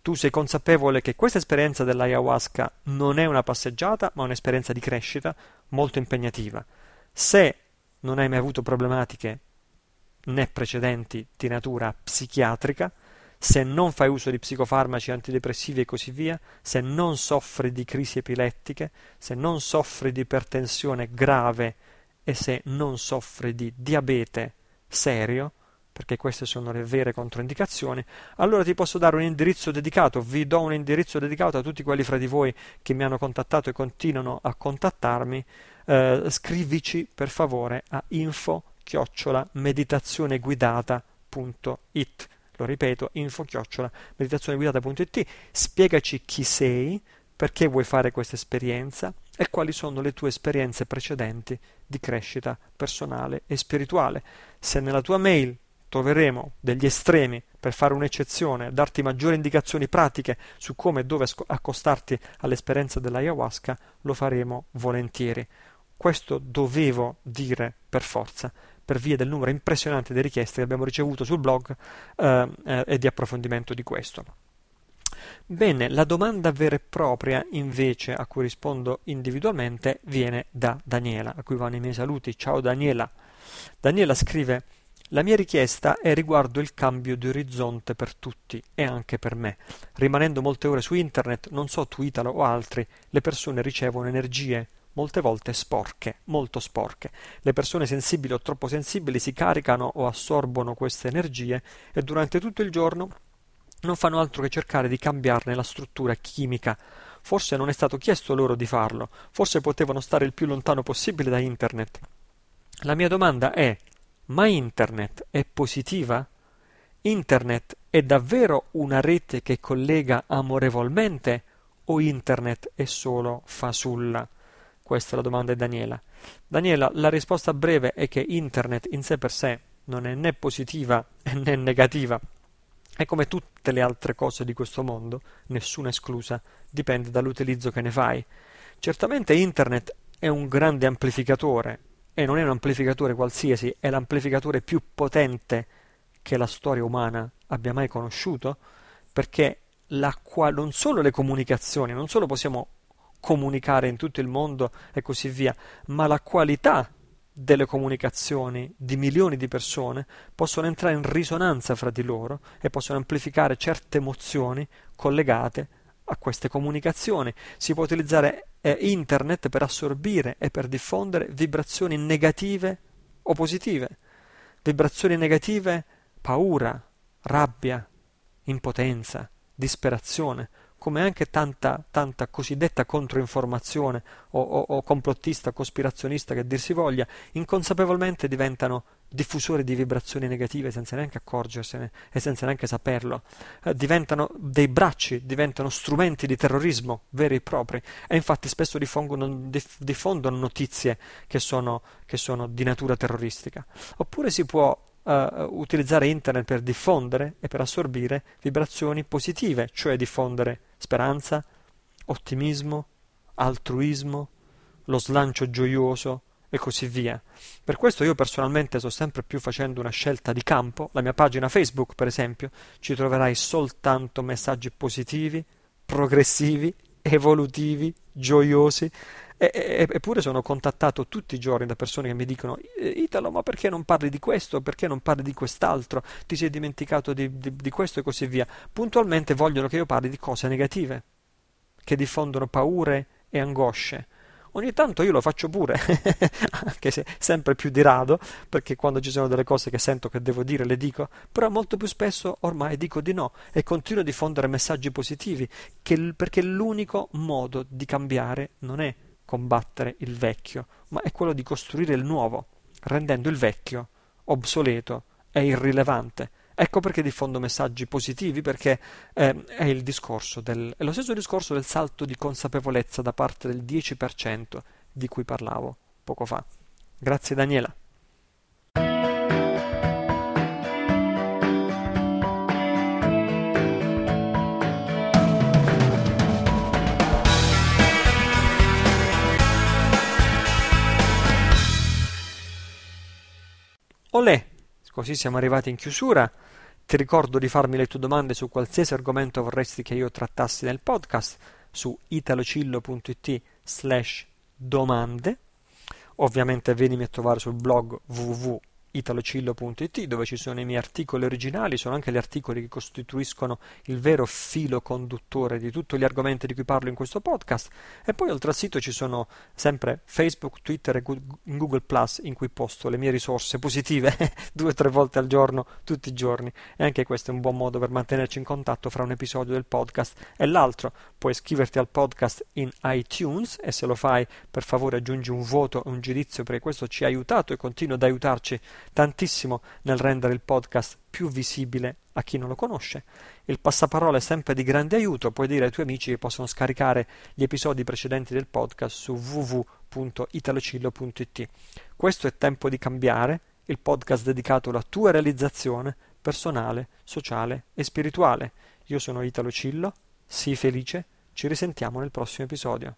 tu sei consapevole che questa esperienza dell'ayahuasca non è una passeggiata, ma un'esperienza di crescita molto impegnativa, se non hai mai avuto problematiche né precedenti di natura psichiatrica, se non fai uso di psicofarmaci antidepressivi e così via, se non soffri di crisi epilettiche, se non soffri di ipertensione grave e se non soffri di diabete serio, perché queste sono le vere controindicazioni, allora ti posso dare un indirizzo dedicato, vi do un indirizzo dedicato a tutti quelli fra di voi che mi hanno contattato e continuano a contattarmi, eh, scrivici per favore a info chiocciola meditazioneguidata.it lo ripeto, info chiocciola meditazioneguidata.it spiegaci chi sei, perché vuoi fare questa esperienza e quali sono le tue esperienze precedenti di crescita personale e spirituale. Se nella tua mail troveremo degli estremi per fare un'eccezione, darti maggiori indicazioni pratiche su come e dove accostarti all'esperienza dell'ayahuasca, lo faremo volentieri. Questo dovevo dire per forza, per via del numero impressionante di richieste che abbiamo ricevuto sul blog eh, eh, e di approfondimento di questo. Bene, la domanda vera e propria, invece, a cui rispondo individualmente, viene da Daniela, a cui vanno i miei saluti. Ciao Daniela. Daniela scrive la mia richiesta è riguardo il cambio di orizzonte per tutti e anche per me. Rimanendo molte ore su internet, non so tu Italo o altri, le persone ricevono energie molte volte sporche, molto sporche. Le persone sensibili o troppo sensibili si caricano o assorbono queste energie e durante tutto il giorno non fanno altro che cercare di cambiarne la struttura chimica. Forse non è stato chiesto loro di farlo, forse potevano stare il più lontano possibile da internet. La mia domanda è ma Internet è positiva? Internet è davvero una rete che collega amorevolmente o Internet è solo fasulla? Questa è la domanda di Daniela. Daniela, la risposta breve è che Internet in sé per sé non è né positiva [laughs] né negativa. E come tutte le altre cose di questo mondo, nessuna esclusa, dipende dall'utilizzo che ne fai. Certamente Internet è un grande amplificatore, e non è un amplificatore qualsiasi, è l'amplificatore più potente che la storia umana abbia mai conosciuto, perché qua- non solo le comunicazioni, non solo possiamo comunicare in tutto il mondo e così via, ma la qualità delle comunicazioni di milioni di persone possono entrare in risonanza fra di loro e possono amplificare certe emozioni collegate a queste comunicazioni. Si può utilizzare eh, internet per assorbire e per diffondere vibrazioni negative o positive. Vibrazioni negative, paura, rabbia, impotenza, disperazione, come anche tanta, tanta cosiddetta controinformazione o, o, o complottista, cospirazionista che dir si voglia, inconsapevolmente diventano diffusori di vibrazioni negative senza neanche accorgersene e senza neanche saperlo. Eh, diventano dei bracci, diventano strumenti di terrorismo veri e propri e infatti spesso diffondono, diffondono notizie che sono, che sono di natura terroristica. Oppure si può uh, utilizzare internet per diffondere e per assorbire vibrazioni positive, cioè diffondere speranza, ottimismo, altruismo, lo slancio gioioso e così via. Per questo io personalmente sto sempre più facendo una scelta di campo. La mia pagina Facebook, per esempio, ci troverai soltanto messaggi positivi, progressivi, evolutivi, gioiosi eppure sono contattato tutti i giorni da persone che mi dicono Italo ma perché non parli di questo? Perché non parli di quest'altro? Ti sei dimenticato di, di, di questo e così via. Puntualmente vogliono che io parli di cose negative che diffondono paure e angosce. Ogni tanto io lo faccio pure, [laughs] anche se sempre più di rado, perché quando ci sono delle cose che sento che devo dire le dico, però molto più spesso ormai dico di no e continuo a diffondere messaggi positivi, che, perché l'unico modo di cambiare non è combattere il vecchio, ma è quello di costruire il nuovo, rendendo il vecchio obsoleto e irrilevante. Ecco perché diffondo messaggi positivi, perché eh, è, il discorso del, è lo stesso discorso del salto di consapevolezza da parte del 10% di cui parlavo poco fa. Grazie Daniela. Olè, così siamo arrivati in chiusura. Ti ricordo di farmi le tue domande su qualsiasi argomento vorresti che io trattassi nel podcast su italocillo.it slash domande. Ovviamente venimi a trovare sul blog www italocillo.it dove ci sono i miei articoli originali, sono anche gli articoli che costituiscono il vero filo conduttore di tutti gli argomenti di cui parlo in questo podcast e poi oltre al sito ci sono sempre Facebook, Twitter e Google Plus in cui posto le mie risorse positive [laughs] due o tre volte al giorno, tutti i giorni e anche questo è un buon modo per mantenerci in contatto fra un episodio del podcast e l'altro. Puoi iscriverti al podcast in iTunes e se lo fai per favore aggiungi un voto e un giudizio perché questo ci ha aiutato e continua ad aiutarci tantissimo nel rendere il podcast più visibile a chi non lo conosce. Il passaparola è sempre di grande aiuto, puoi dire ai tuoi amici che possono scaricare gli episodi precedenti del podcast su www.italocillo.it. Questo è tempo di cambiare il podcast dedicato alla tua realizzazione personale, sociale e spirituale. Io sono Italo Cillo, sii felice, ci risentiamo nel prossimo episodio.